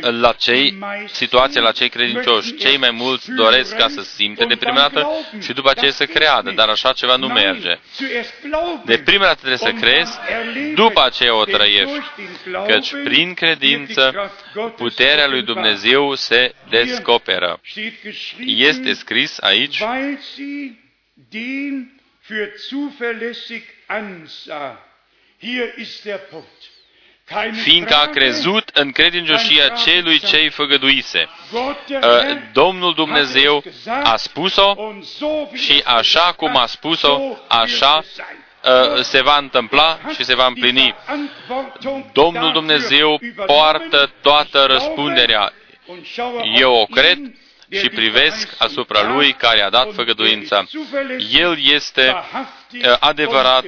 la cei, situația la cei credincioși. Cei mai mulți doresc ca să simte de prima dată și după aceea să creadă, dar așa ceva nu merge. De prima dată trebuie să crezi, după aceea o trăiești, căci prin credință puterea lui Dumnezeu se descoperă. Este scris aici, fiindcă a crezut în credincioșia celui ce-i făgăduise. Ă, Domnul Dumnezeu a spus-o și așa cum a spus-o, așa ă, se va întâmpla și se va împlini. Domnul Dumnezeu poartă toată răspunderea. Eu o cred și privesc asupra lui care a dat făgăduința. El este uh, adevărat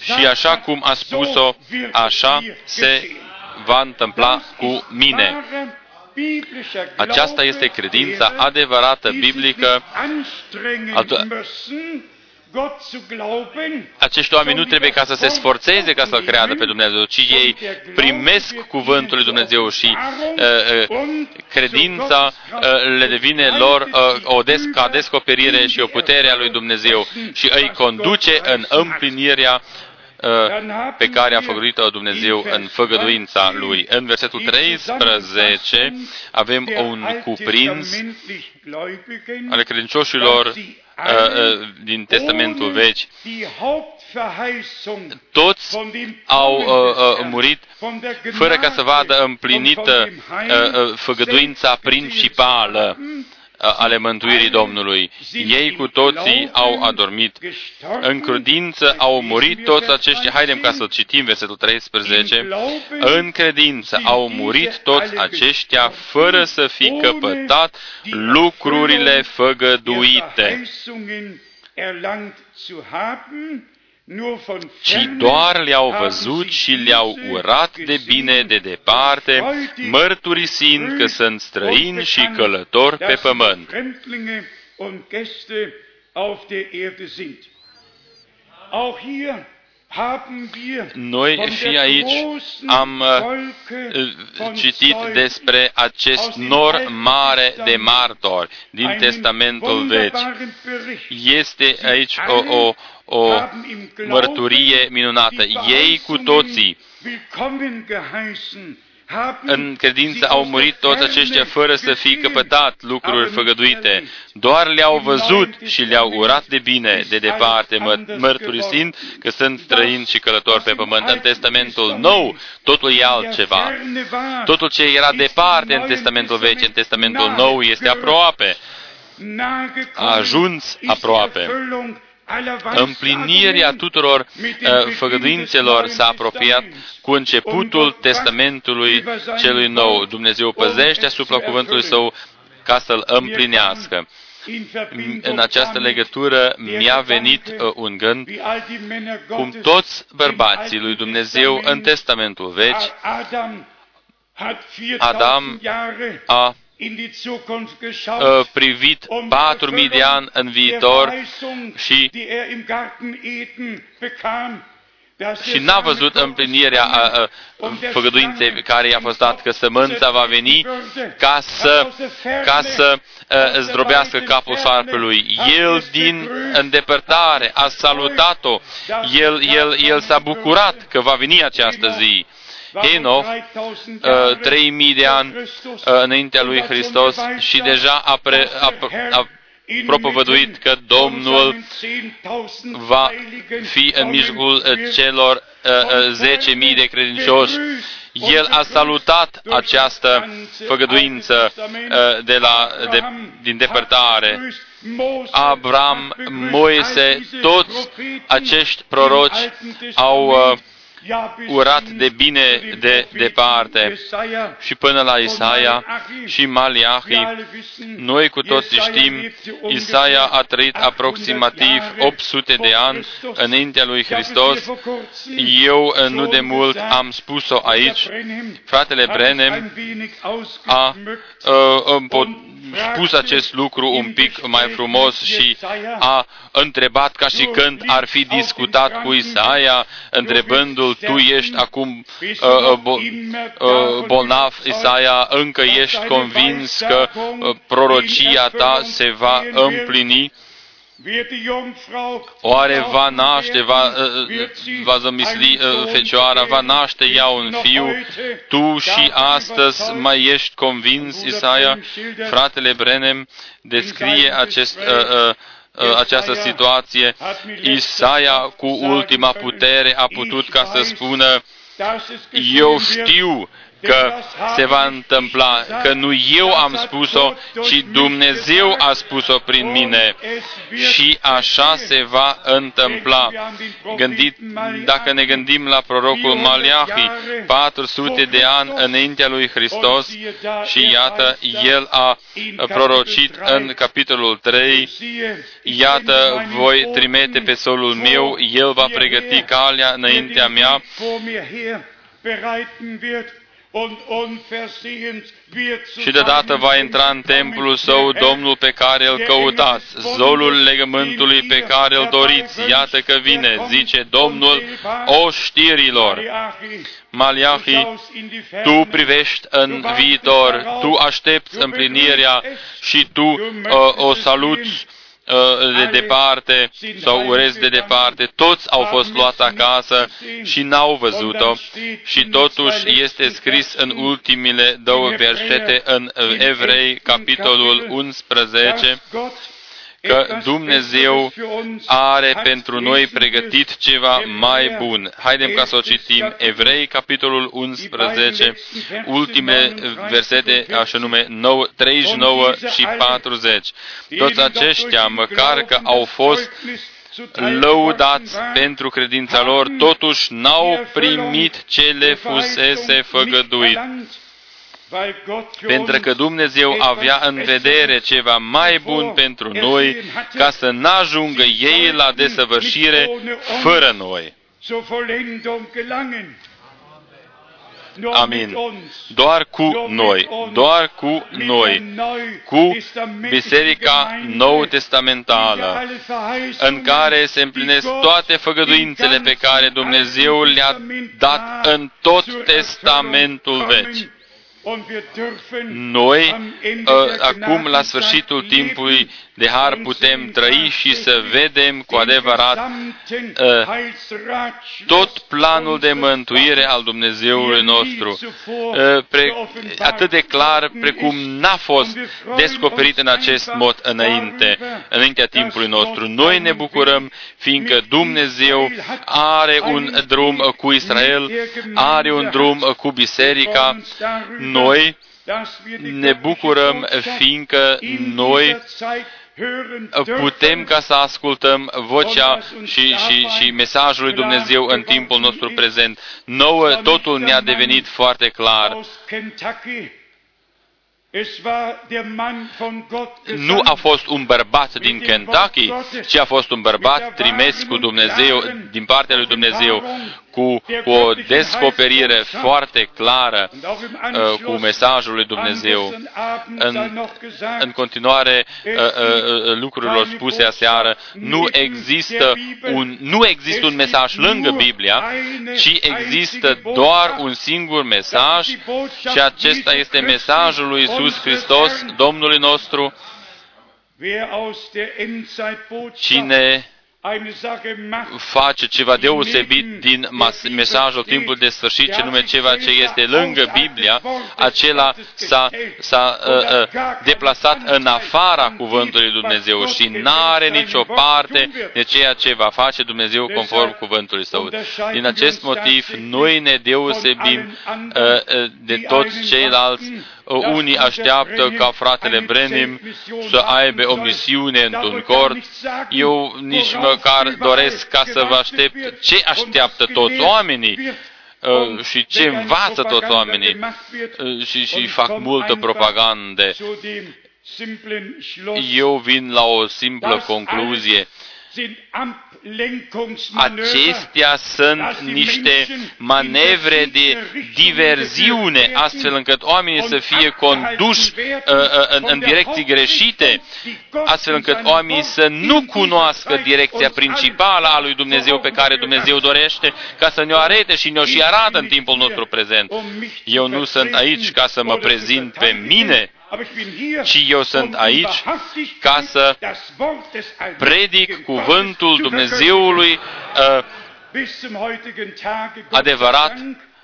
și așa cum a spus-o, așa se va întâmpla cu mine. Aceasta este credința adevărată biblică. Acești oameni nu trebuie ca să se sforțeze ca să-L creadă pe Dumnezeu, ci ei primesc cuvântul lui Dumnezeu și uh, uh, credința uh, le devine lor uh, o des- ca descoperire și o putere a lui Dumnezeu și îi conduce în împlinirea pe care a făgăduit-o Dumnezeu în făgăduința Lui. În versetul 13 avem un cuprins ale credincioșilor din Testamentul Vechi. Toți au uh, uh, murit fără ca să vadă împlinită uh, făgăduința principală ale mântuirii Domnului. Ei cu toții au adormit. În credință au murit toți aceștia. Haidem ca să citim versetul 13. În credință au murit toți aceștia fără să fi căpătat lucrurile făgăduite ci doar le-au văzut și le-au urat de bine de departe, mărturisind că sunt străini și călători pe pământ. Noi și aici am uh, citit despre acest nor mare de martori din Testamentul Vechi. Este aici o, o, o mărturie minunată. Ei cu toții în credință au murit toți aceștia fără să fi căpătat lucruri făgăduite. Doar le-au văzut și le-au urat de bine de departe, mărturisind că sunt străini și călători pe pământ. În Testamentul Nou, totul e altceva. Totul ce era departe în Testamentul Vechi, în Testamentul Nou, este aproape. A ajuns aproape împlinirea tuturor uh, făgăduințelor s-a apropiat cu începutul Testamentului celui nou. Dumnezeu păzește asupra cuvântului său ca să-l împlinească. În această legătură mi-a venit uh, un gând cum toți bărbații lui Dumnezeu în Testamentul Vechi, Adam a Uh, privit 4.000 de ani în viitor și și n-a văzut împlinirea a, a, făgăduinței care i-a fost dat, că sămânța va veni ca să, ca să a, zdrobească capul șarpelui. El din îndepărtare a salutat-o, el, el, el s-a bucurat că va veni această zi. Enoch, uh, 3000 de ani uh, înaintea lui Hristos și deja a, pre, a, a propovăduit că Domnul va fi în mijlocul uh, celor uh, 10.000 uh, de credincioși. El a salutat această făgăduință uh, de la, de, din depărtare. Abraham, Moise, toți acești proroci au uh, urat de bine de departe și până la Isaia și Maliahi. Noi cu toții știm, Isaia a trăit aproximativ 800 de ani înaintea lui Hristos. Eu nu de mult am spus-o aici. Fratele Brenem a, a, a spus acest lucru un pic mai frumos și a întrebat ca și când ar fi discutat cu Isaia, întrebându-l, tu ești acum uh, uh bo, uh, bolnav, Isaia, încă ești convins că uh, prorocia ta se va împlini? Oare va naște, va, uh, va zămisli uh, fecioara, va naște ea un fiu? Tu și astăzi mai ești convins, Isaia? Fratele Brenem descrie acest, uh, uh, această situație. Isaia, cu ultima putere, a putut ca să spună, eu știu că se va întâmpla, că nu eu am spus-o, ci Dumnezeu a spus-o prin mine. Și așa se va întâmpla. Gândit, dacă ne gândim la prorocul Maliahi, 400 de ani înaintea lui Hristos și iată, el a prorocit în capitolul 3, iată, voi trimite pe solul meu, el va pregăti calea înaintea mea și deodată va intra în templul său Domnul pe care îl căutați, zolul legământului pe care îl doriți. Iată că vine, zice Domnul oștirilor. Maliahi, tu privești în viitor, tu aștepți împlinirea și tu uh, o saluți Uh, de departe sau urez de departe, toți au fost luați acasă și n-au văzut-o. și totuși este scris în ultimile două versete în Evrei, capitolul 11, că Dumnezeu are pentru noi pregătit ceva mai bun. Haidem ca să o citim. Evrei, capitolul 11, ultime versete, așa nume 9, 39 și 40. Toți aceștia, măcar că au fost lăudați pentru credința lor, totuși n-au primit ce le fusese făgăduit pentru că Dumnezeu avea în vedere ceva mai bun pentru noi, ca să n-ajungă ei la desăvârșire fără noi. Amin. Doar cu noi, doar cu noi, cu Biserica Nou Testamentală, în care se împlinesc toate făgăduințele pe care Dumnezeu le-a dat în tot Testamentul vechi. Noi, uh, acum, la sfârșitul timpului de har, putem trăi și să vedem cu adevărat uh, tot planul de mântuire al Dumnezeului nostru, uh, pre, atât de clar precum n-a fost descoperit în acest mod înainte, înaintea timpului nostru. Noi ne bucurăm, fiindcă Dumnezeu are un drum cu Israel, are un drum cu biserica, noi ne bucurăm fiindcă noi putem ca să ascultăm vocea și, și, și mesajul lui Dumnezeu în timpul nostru prezent. Nouă totul ne-a devenit foarte clar. Nu a fost un bărbat din Kentucky, ci a fost un bărbat trimis cu Dumnezeu, din partea lui Dumnezeu, cu, cu o descoperire foarte clară uh, cu mesajul lui Dumnezeu. În, în continuare uh, uh, lucrurilor spuse aseară, nu există, un, nu există un mesaj lângă Biblia, ci există doar un singur mesaj și acesta este mesajul lui Isus Hristos, Domnului nostru. Cine face ceva deosebit din mesajul timpului de sfârșit, ce nume ceva ce este lângă Biblia, acela s-a, s-a uh, uh, deplasat în afara cuvântului Dumnezeu și n-are nicio parte de ceea ce va face Dumnezeu conform cuvântului Său. Din acest motiv, noi ne deosebim uh, uh, de toți ceilalți unii așteaptă ca fratele Brenim să aibă o misiune într-un cort. Eu nici măcar doresc ca să vă aștept ce așteaptă toți oamenii? uh, și ce învață toți oamenii? uh, și, și fac multă propagandă. Eu vin la o simplă concluzie Acestea sunt niște manevre de diverziune, astfel încât oamenii să fie conduși uh, uh, în, în direcții greșite, astfel încât oamenii să nu cunoască direcția principală a lui Dumnezeu pe care Dumnezeu dorește ca să ne-o arete și ne-o și arată în timpul nostru prezent. Eu nu sunt aici ca să mă prezint pe mine, ci eu sunt aici ca să predic cuvântul Dumnezeului uh, adevărat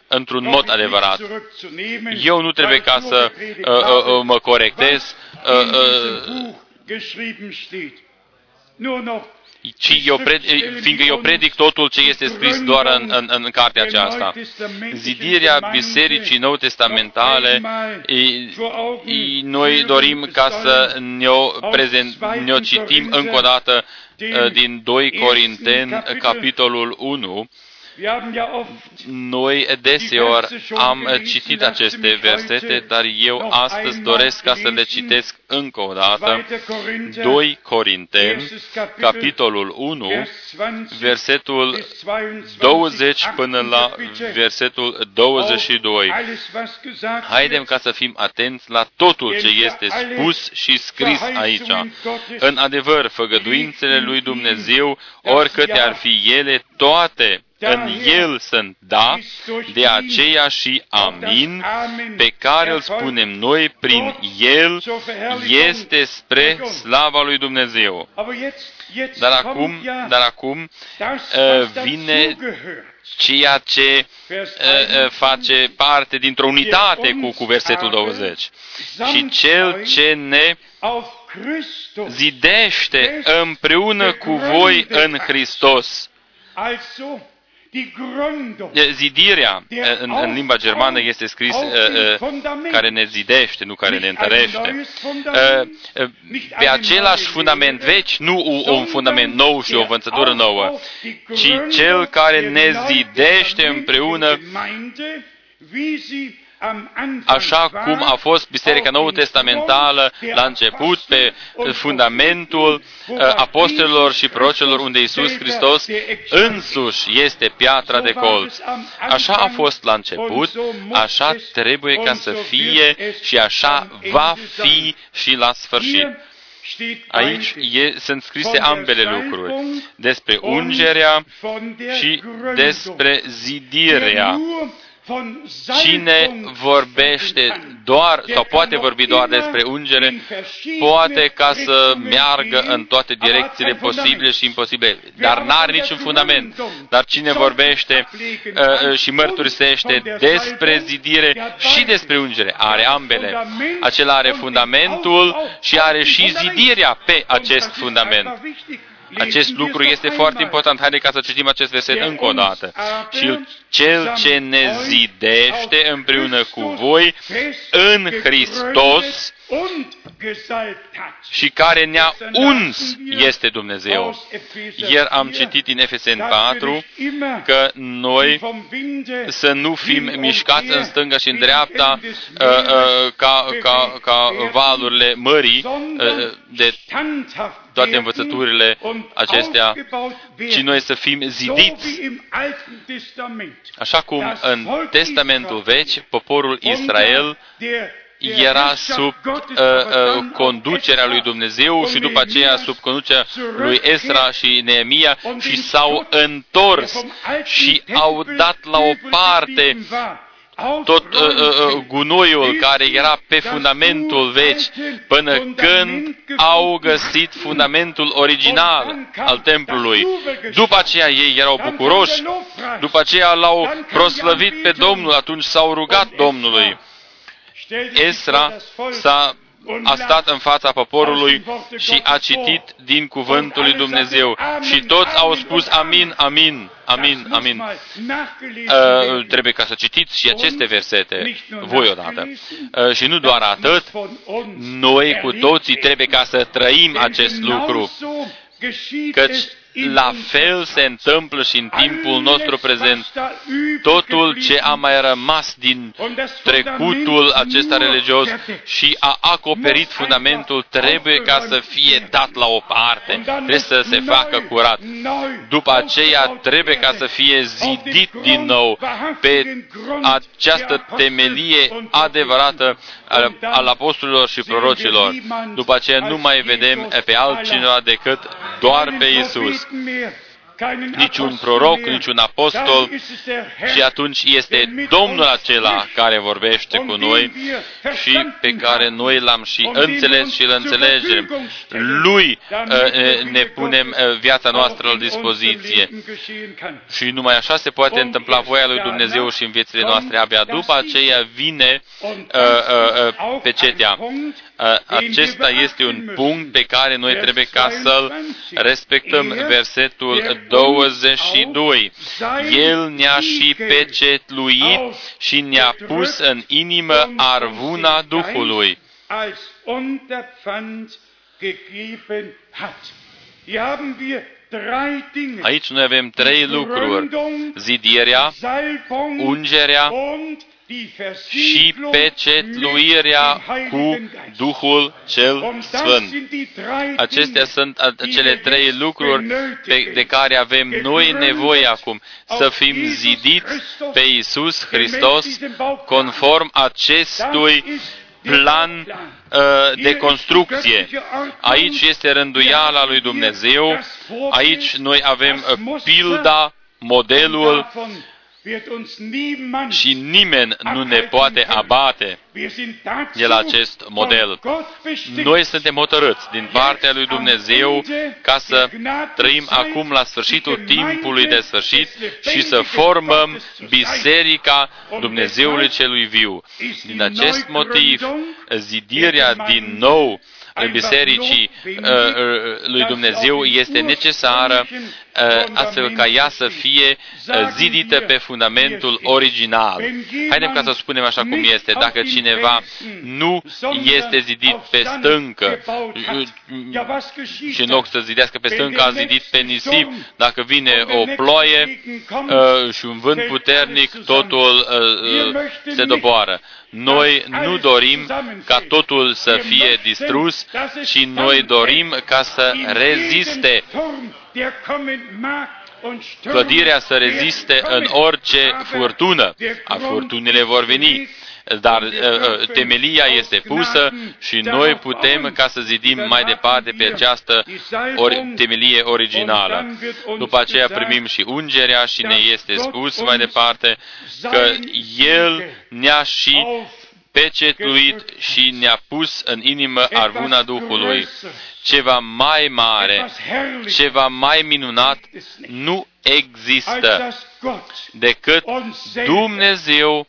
într-un mod adevărat. Eu nu trebuie ca să uh, uh, uh mă corectez. Uh, uh, ci eu pred, fiindcă eu predic totul ce este scris doar în, în, în cartea aceasta. Zidirea Bisericii Nou Testamentale, noi dorim ca să ne-o, prezent, ne-o citim încă o dată din 2 Corinteni, capitolul 1, noi deseori am citit aceste versete, dar eu astăzi doresc ca să le citesc încă o dată. 2 Corinteni, capitolul 1, versetul 20 până la versetul 22. Haidem ca să fim atenți la totul ce este spus și scris aici. În adevăr, făgăduințele lui Dumnezeu, oricâte ar fi ele, toate în El sunt da, de aceea și amin, pe care îl spunem noi prin El, este spre slava lui Dumnezeu. Dar acum, dar acum vine ceea ce face parte dintr-o unitate cu, cu versetul 20. Și cel ce ne zidește împreună cu voi în Hristos Zidirea în, în limba germană este scris care ne zidește, nu care ne întărește. Pe același fundament vechi, nu un fundament nou și o învățătură nouă, ci cel care ne zidește împreună așa cum a fost Biserica Nou Testamentală la început, pe fundamentul uh, apostolilor și prorocelor, unde Isus Hristos însuși este piatra de colț. Așa a fost la început, așa trebuie ca să fie și așa va fi și la sfârșit. Aici e, sunt scrise ambele lucruri, despre ungerea și despre zidirea Cine vorbește doar sau poate vorbi doar despre ungere, poate ca să meargă în toate direcțiile posibile și imposibile, dar n-are niciun fundament. Dar cine vorbește uh, uh, și mărturisește despre zidire și despre ungere, are ambele. Acela are fundamentul și are și zidirea pe acest fundament. Acest lucru este foarte important. Haideți ca să citim acest verset încă o dată. Și cel ce ne zidește împreună cu voi în Hristos și care ne-a uns este Dumnezeu. Iar am citit din Efesen 4 că noi să nu fim mișcați în stânga și în dreapta uh, uh, ca, ca, ca valurile mării uh, de toate învățăturile acestea, ci noi să fim zidiți. Așa cum în Testamentul Vechi, poporul Israel era sub uh, uh, conducerea lui Dumnezeu și după aceea sub conducerea lui Esra și Neemia și s-au întors și au dat la o parte tot uh, uh, uh, gunoiul care era pe fundamentul vechi, până când au găsit fundamentul original al templului. După aceea ei erau bucuroși, după aceea l-au proslăvit pe Domnul, atunci s-au rugat Domnului. Esra s-a a stat în fața poporului și a citit din cuvântul lui Dumnezeu. Și toți au spus amin, amin, amin, amin. Uh, trebuie ca să citiți și aceste versete, voi odată. Uh, și nu doar atât, noi cu toții trebuie ca să trăim acest lucru. Căci la fel se întâmplă și în timpul nostru prezent. Totul ce a mai rămas din trecutul acesta religios și a acoperit fundamentul trebuie ca să fie dat la o parte. Trebuie să se facă curat. După aceea trebuie ca să fie zidit din nou pe această temelie adevărată al, al apostolilor și prorocilor. După aceea nu mai vedem pe altcineva decât doar pe Isus. Niciun proroc, niciun apostol, și atunci este Domnul acela care vorbește cu noi și pe care noi l-am și înțeles și îl înțelegem. Lui uh, ne punem uh, viața noastră la dispoziție. Și numai așa se poate întâmpla voia lui Dumnezeu și în viețile noastre. Abia după aceea vine uh, uh, uh, pecetea. Acesta este un punct pe care noi trebuie ca să-l respectăm. Versetul 22. El ne-a și pecetluit și ne-a pus în inimă arvuna Duhului. Aici noi avem trei lucruri. Zidirea, ungerea și pecetluirea cu Duhul cel Sfânt. Acestea sunt cele trei lucruri pe, de care avem noi nevoie acum, să fim zidiți pe Iisus Hristos conform acestui plan uh, de construcție. Aici este rânduiala lui Dumnezeu, aici noi avem uh, pilda, modelul și nimeni nu ne poate abate de la acest model. Noi suntem hotărâți din partea lui Dumnezeu ca să trăim acum la sfârșitul timpului de sfârșit și să formăm Biserica Dumnezeului celui viu. Din acest motiv, zidirea din nou bisericii uh, uh, lui Dumnezeu este necesară uh, astfel ca ea să fie zidită pe fundamentul original. Haidem ca să spunem așa cum este. Dacă cineva nu este zidit pe stâncă și în loc să zidească pe stâncă, a zidit pe nisip, dacă vine o ploaie și un vânt puternic, totul se doboară. Noi nu dorim ca totul să fie distrus, ci noi dorim ca să reziste clădirea să reziste în orice furtună. A furtunile vor veni, dar uh, uh, temelia este pusă și noi putem ca să zidim mai departe pe această ori, temelie originală. După aceea primim și ungerea și ne este spus mai departe că El ne-a și pecetluit și ne-a pus în inimă arvuna Duhului. Ceva mai mare, ceva mai minunat nu există decât Dumnezeu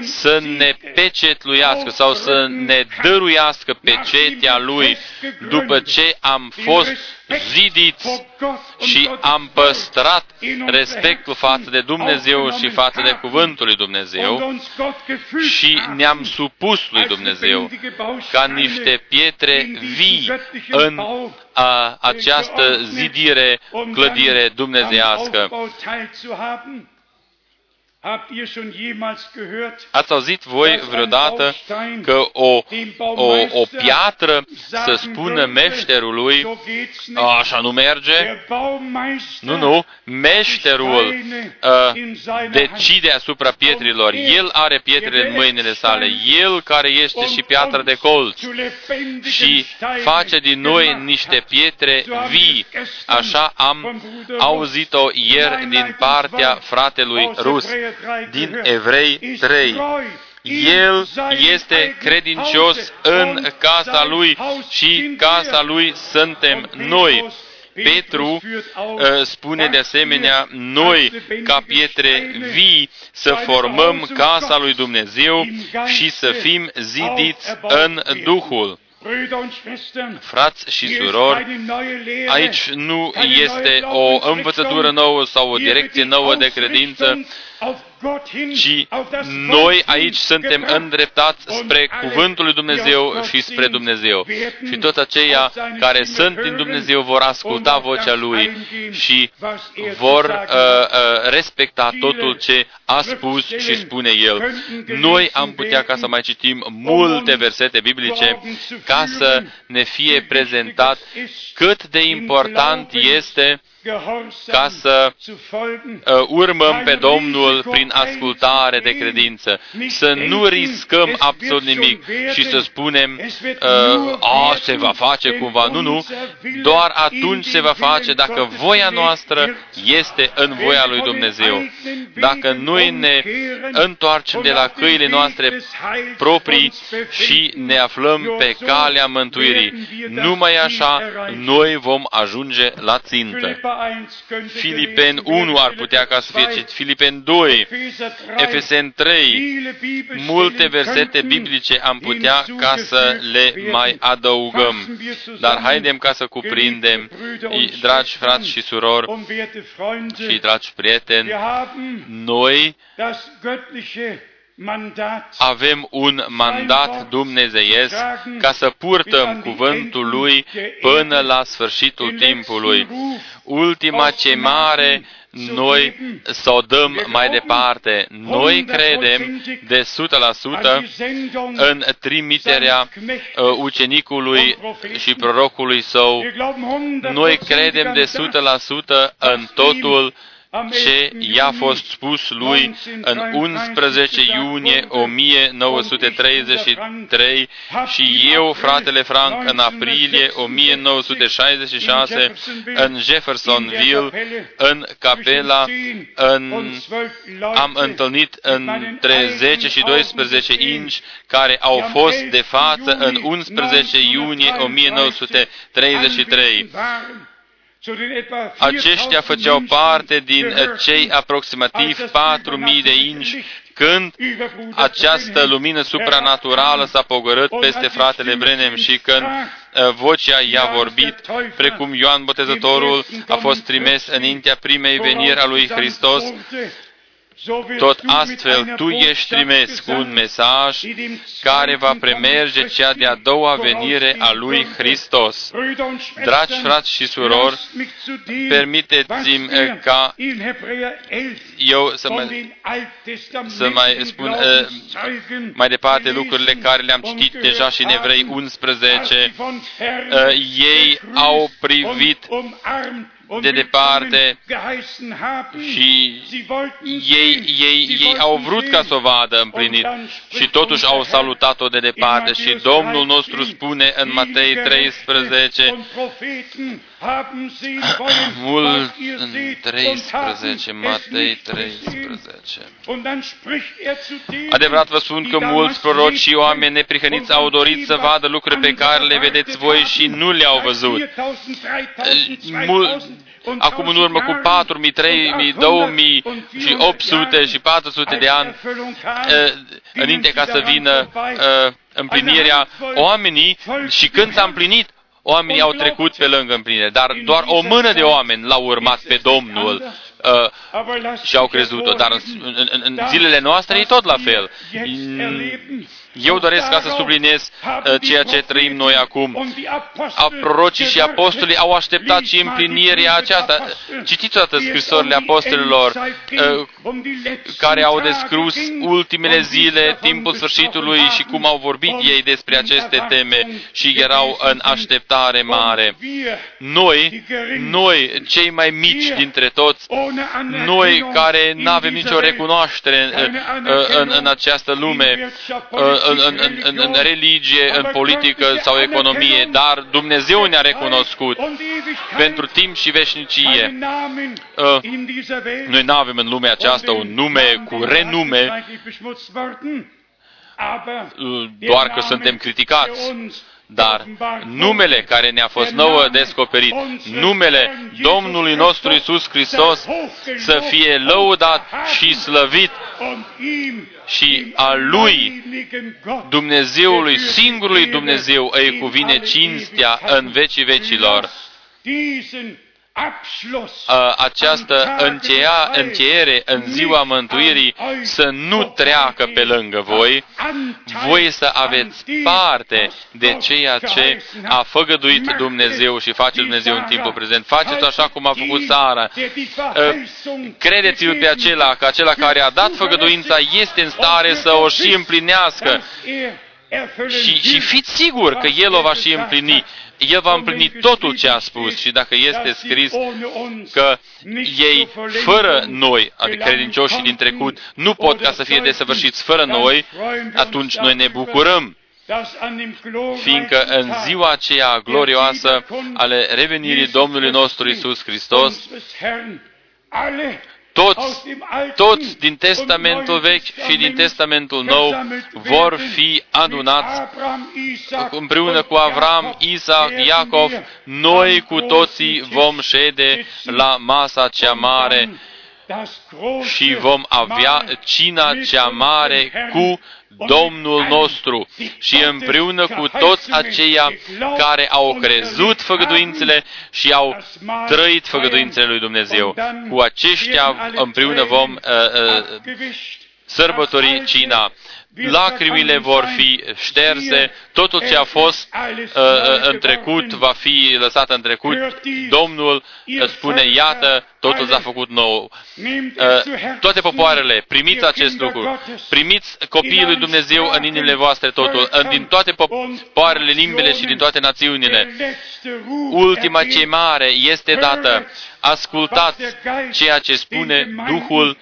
să ne pecetluiască sau să ne dăruiască pecetea Lui după ce am fost zidiți și am păstrat respectul față de Dumnezeu și față de Cuvântul lui Dumnezeu și ne-am supus lui Dumnezeu ca niște pietre vii în a, această zidire, clădire dumnezeiască. Ați auzit voi vreodată că o, o, o piatră să spună meșterului, așa nu merge? Nu, nu, meșterul uh, decide asupra pietrilor. El are pietrele în mâinile sale. El care este și piatra de colț. Și face din noi niște pietre vii. Așa am auzit-o ieri din partea fratelui rus din Evrei 3. El este credincios în casa lui și casa lui suntem noi. Petru uh, spune de asemenea, noi, ca pietre vii, să formăm casa lui Dumnezeu și să fim zidiți în Duhul. Frați și surori, aici nu este o învățătură nouă sau o direcție nouă de credință, ci noi aici suntem îndreptați spre Cuvântul lui Dumnezeu și spre Dumnezeu. Și toți aceia care sunt din Dumnezeu vor asculta vocea Lui și vor uh, uh, respecta totul ce a spus și spune El. Noi am putea ca să mai citim multe versete biblice ca să ne fie prezentat cât de important este ca să uh, urmăm pe Domnul prin ascultare de credință, să nu riscăm absolut nimic și să spunem, uh, a, se va face cumva. Nu, nu, doar atunci se va face dacă voia noastră este în voia lui Dumnezeu. Dacă noi ne întoarcem de la căile noastre proprii și ne aflăm pe calea mântuirii, numai așa noi vom ajunge la țintă. Filipen 1 ar putea ca să fie citit, Filipen 2, Efesen 3, multe versete biblice am putea ca să le mai adăugăm. Dar haidem ca să cuprindem, dragi frați și surori și dragi prieteni, noi avem un mandat dumnezeiesc ca să purtăm cuvântul lui până la sfârșitul timpului. Ultima chemare noi să o dăm mai departe. Noi credem de 100% în trimiterea uh, ucenicului și prorocului său. Noi credem de 100% în totul ce i-a fost spus lui în 11 iunie 1933 și eu, fratele Frank, în aprilie 1966 în Jeffersonville, în capela, în, am întâlnit între 10 și 12 inci care au fost de față în 11 iunie 1933. Aceștia făceau parte din eh, cei aproximativ 4.000 de inci când această lumină supranaturală s-a pogorât peste fratele Brenem și când eh, vocea i-a vorbit, precum Ioan Botezătorul a fost trimis înaintea primei veniri a lui Hristos, tot astfel, tu ești trimis cu un mesaj care va premerge cea de-a doua venire a lui Hristos. Dragi frați și surori, permiteți-mi eh, ca eu să mai, să mai spun uh, mai departe lucrurile care le-am citit deja și în Evrei 11. Uh, ei au privit de departe și ei, ei, ei au vrut ca să o vadă împlinit și totuși au salutat-o de departe și Domnul nostru spune în Matei 13 [clears throat] mult în 13, Matei 13. Adevărat vă spun că mulți proroci și oameni neprihăniți au dorit să vadă lucruri pe care le vedeți voi și nu le-au văzut. Mul, acum în urmă cu 4.000, 3.000, 2.000 și 800 și 400 de ani, înainte ca să vină împlinirea, oamenii și când s-a împlinit, oamenii au trecut pe lângă împlinire, dar doar o mână de oameni l-au urmat pe Domnul uh, și au crezut-o. Dar în, în, în zilele noastre e tot la fel. Eu doresc ca să subliniez uh, ceea ce trăim noi acum. A prorocii și apostolii au așteptat și împlinirea aceasta. Citiți toate scrisorile apostolilor uh, care au descris ultimele zile, timpul sfârșitului și cum au vorbit ei despre aceste teme și erau în așteptare mare. Noi, noi, cei mai mici dintre toți, noi care nu avem nicio recunoaștere în, în, în această lume, în, în, în, în, în religie, în politică sau economie, dar Dumnezeu ne-a recunoscut pentru timp și veșnicie. Uh, noi nu avem în lumea aceasta un nume cu renume, uh, doar că suntem criticați dar numele care ne-a fost nouă descoperit, numele Domnului nostru Isus Hristos să fie lăudat și slăvit și a Lui, Dumnezeului, singurului Dumnezeu, îi cuvine cinstea în vecii vecilor această încheia, încheiere în ziua mântuirii să nu treacă pe lângă voi, voi să aveți parte de ceea ce a făgăduit Dumnezeu și face Dumnezeu în timpul prezent. Faceți așa cum a făcut Sara. Credeți-l pe acela, că acela care a dat făgăduința este în stare să o și împlinească. Și, și fiți sigur că El o va și împlini El va împlini totul ce a spus și dacă este scris că ei fără noi, adică credincioșii din trecut, nu pot ca să fie desăvârșiți fără noi, atunci noi ne bucurăm fiindcă în ziua aceea glorioasă ale revenirii Domnului nostru Isus Hristos, toți, toți din Testamentul Vechi și din Testamentul Nou vor fi adunați împreună cu Avram, Isaac, Iacov. Noi cu toții vom șede la masa cea mare și vom avea cina cea mare cu Domnul nostru și împreună cu toți aceia care au crezut făgăduințele și au trăit făgăduințele lui Dumnezeu. Cu aceștia împreună vom uh, uh, sărbători cina lacrimile vor fi șterse, totul ce a fost uh, uh, în trecut va fi lăsat în trecut. Domnul spune, iată, totul s-a făcut nou. Uh, toate popoarele, primiți acest lucru. Primiți copiii lui Dumnezeu în inimile voastre totul, în, din toate popoarele, limbile și din toate națiunile. Ultima ce mare este dată. Ascultați ceea ce spune Duhul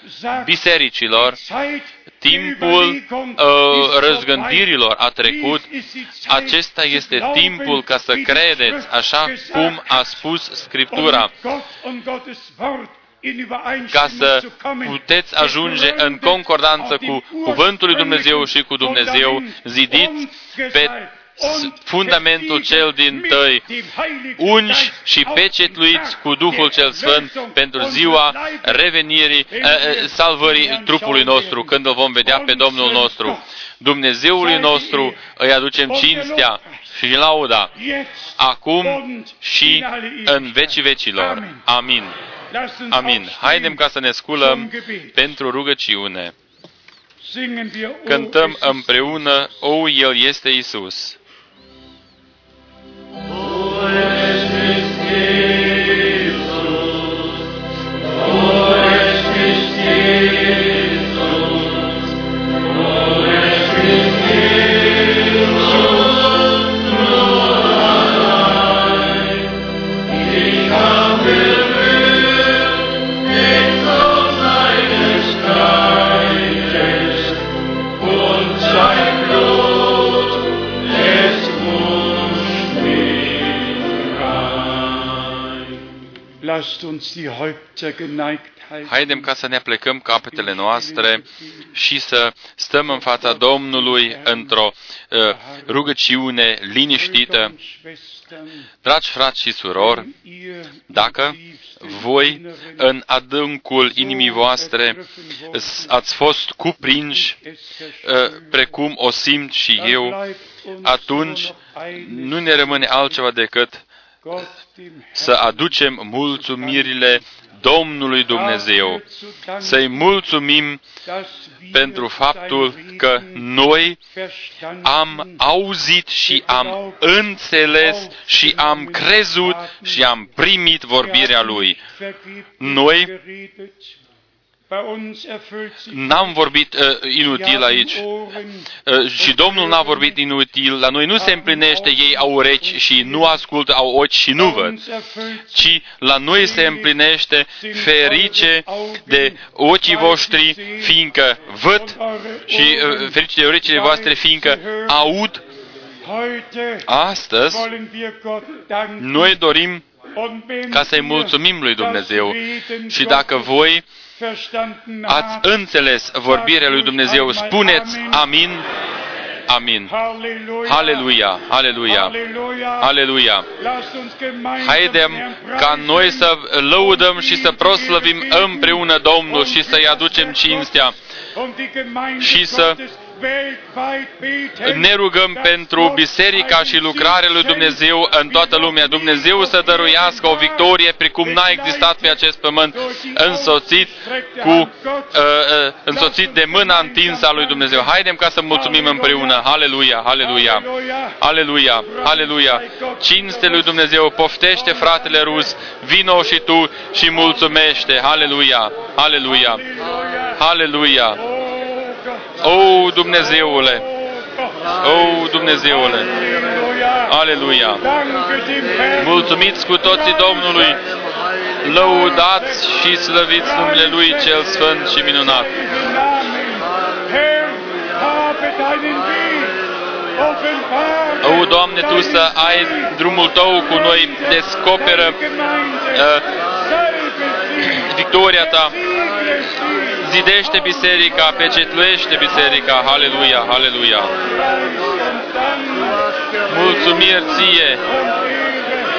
bisericilor timpul uh, răzgândirilor a trecut, acesta este timpul ca să credeți așa cum a spus Scriptura. Ca să puteți ajunge în concordanță cu Cuvântul lui Dumnezeu și cu Dumnezeu, zidiți pe fundamentul cel din tăi, ungi și pecetluiți cu Duhul cel Sfânt pentru ziua revenirii, uh, salvării trupului nostru, când îl vom vedea pe Domnul nostru. Dumnezeului nostru îi aducem cinstea și lauda, acum și în vecii vecilor. Amin. Amin. Haidem ca să ne sculăm pentru rugăciune. Cântăm împreună, O, El este Isus. Lord. Haidem ca să ne plecăm capetele noastre și să stăm în fața Domnului într-o uh, rugăciune liniștită. Dragi frați și surori, dacă voi în adâncul inimii voastre ați fost cuprinși uh, precum o simt și eu, atunci nu ne rămâne altceva decât să aducem mulțumirile Domnului Dumnezeu, să-i mulțumim pentru faptul că noi am auzit și am înțeles și am crezut și am primit vorbirea Lui. Noi N-am vorbit uh, inutil aici. Uh, și Domnul n-a vorbit inutil. La noi nu se împlinește, ei au urechi și nu ascultă, au ochi și nu văd, ci la noi se împlinește ferice de ochii voștri, fiindcă văd și uh, ferice de urechile voastre, fiindcă aud. Astăzi, noi dorim ca să-i mulțumim lui Dumnezeu. Și dacă voi ați înțeles vorbirea lui Dumnezeu, spuneți amin, amin. Aleluia, aleluia, aleluia. Haidem ca noi să lăudăm și să proslăvim împreună Domnul și să-i aducem cinstea și să ne rugăm pentru biserica și lucrarea lui Dumnezeu în toată lumea. Dumnezeu să dăruiască o victorie precum n-a existat pe acest pământ, însoțit cu uh, uh, însoțit de mâna întinsă a lui Dumnezeu. Haidem ca să mulțumim împreună. Aleluia, aleluia, aleluia, aleluia. Cinste lui Dumnezeu, poftește fratele rus, vino și tu și mulțumește. Aleluia, aleluia, aleluia. O, Dumnezeule! O, Dumnezeule! Aleluia! Danke dem Herrn. Mulțumiți cu toții Domnului! Lăudați și slăviți numele Lui cel Sfânt și minunat! O, Doamne, Tu să ai drumul Tău cu noi, descoperă Gemeinde. uh, Salbe sie. victoria Ta, Segne sie. zidește biserica, pecetluiește biserica, Haleluia, Haleluia! Preis und Dank Mulțumiri Ție! und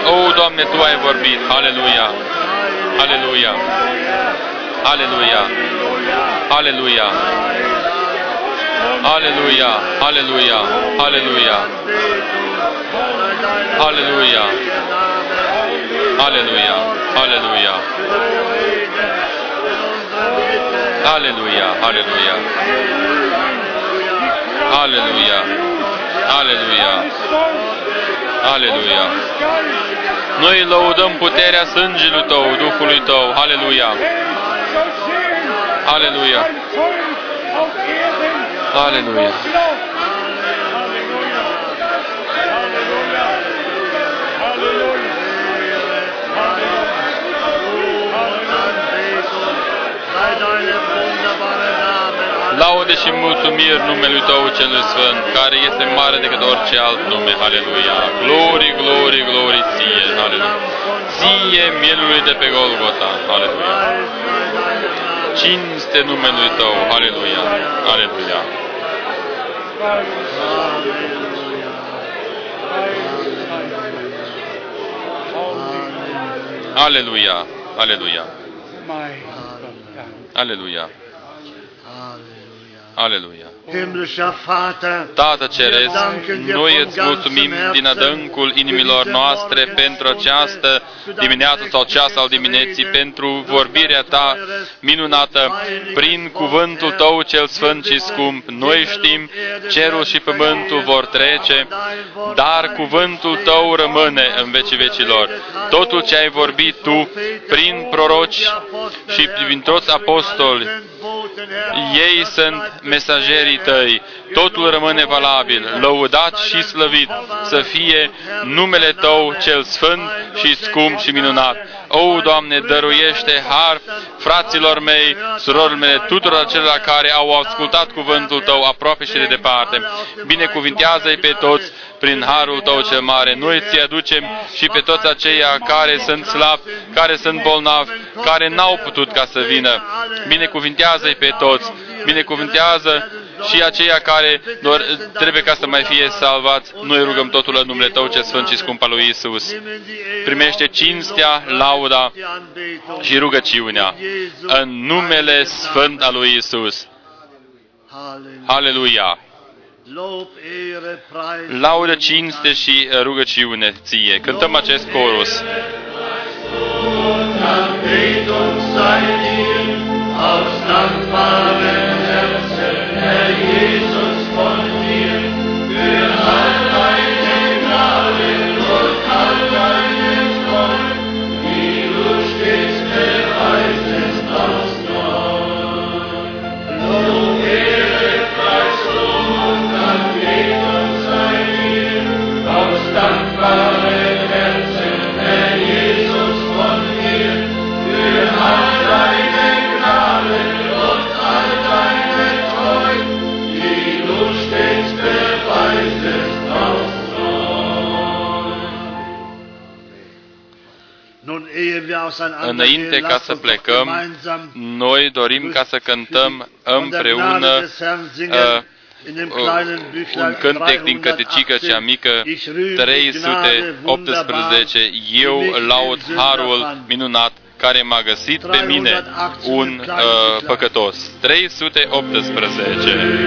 Ehre. O, Doamne, Tu ai vorbit, Haleluia, Haleluia, Haleluia, Haleluia, Haleluia, Aleluia, aleluia, aleluia. Aleluia. Aleluia, aleluia. Aleluia, aleluia. Aleluia. Aleluia. Aleluia. Noi lăudăm puterea sângelui Tău, Duhului Tău. Aleluia. Aleluia. Aleluia! Laude și mulțumiri numelui Tău cel Sfânt, care este mare decât orice alt nume. Aleluia! Glorii, glorii, glorii ție! Aleluia! Ție mielului de pe Golgota! Aleluia! Cinste numele Tău! Aleluia! Aleluia! Alléluia. Alléluia. Alléluia. Alléluia. Aleluia! Himmlischer Vater, Tată Ceresc, noi îți mulțumim din adâncul inimilor noastre pentru această dimineață sau ceas al dimineții, pentru vorbirea Ta minunată, prin cuvântul Tău cel sfânt și scump. Noi știm, cerul și pământul vor trece, dar cuvântul Tău rămâne în vecii vecilor. Totul ce ai vorbit Tu prin proroci și prin toți apostoli, ei sunt mesagerii tăi. Totul rămâne valabil, lăudat și slăvit să fie numele tău cel sfânt și scump și minunat. O, Doamne, dăruiește har fraților mei, surorilor mele, tuturor acelora care au ascultat cuvântul Tău aproape și de departe. Binecuvintează-i pe toți prin harul Tău cel mare. Noi ți aducem și pe toți aceia care sunt slabi, care sunt bolnavi, care n-au putut ca să vină. Binecuvintează-i pe toți. Binecuvintează și aceia care doar trebuie ca să mai fie salvați. Noi rugăm totul în numele Tău ce sfânt și scump al lui Isus. Primește cinstea, lauda și rugăciunea în numele sfânt al lui Isus. Aleluia! Laudă, cinste și rugăciune ție. Cântăm acest chorus. Anbetung sei dir aus dankbarem Herzen, الهي înainte ca să plecăm, noi dorim ca să cântăm împreună uh, uh un cântec din cătecică cea mică, 318, Eu laud harul minunat care m-a găsit pe mine, un uh, păcătos. 318.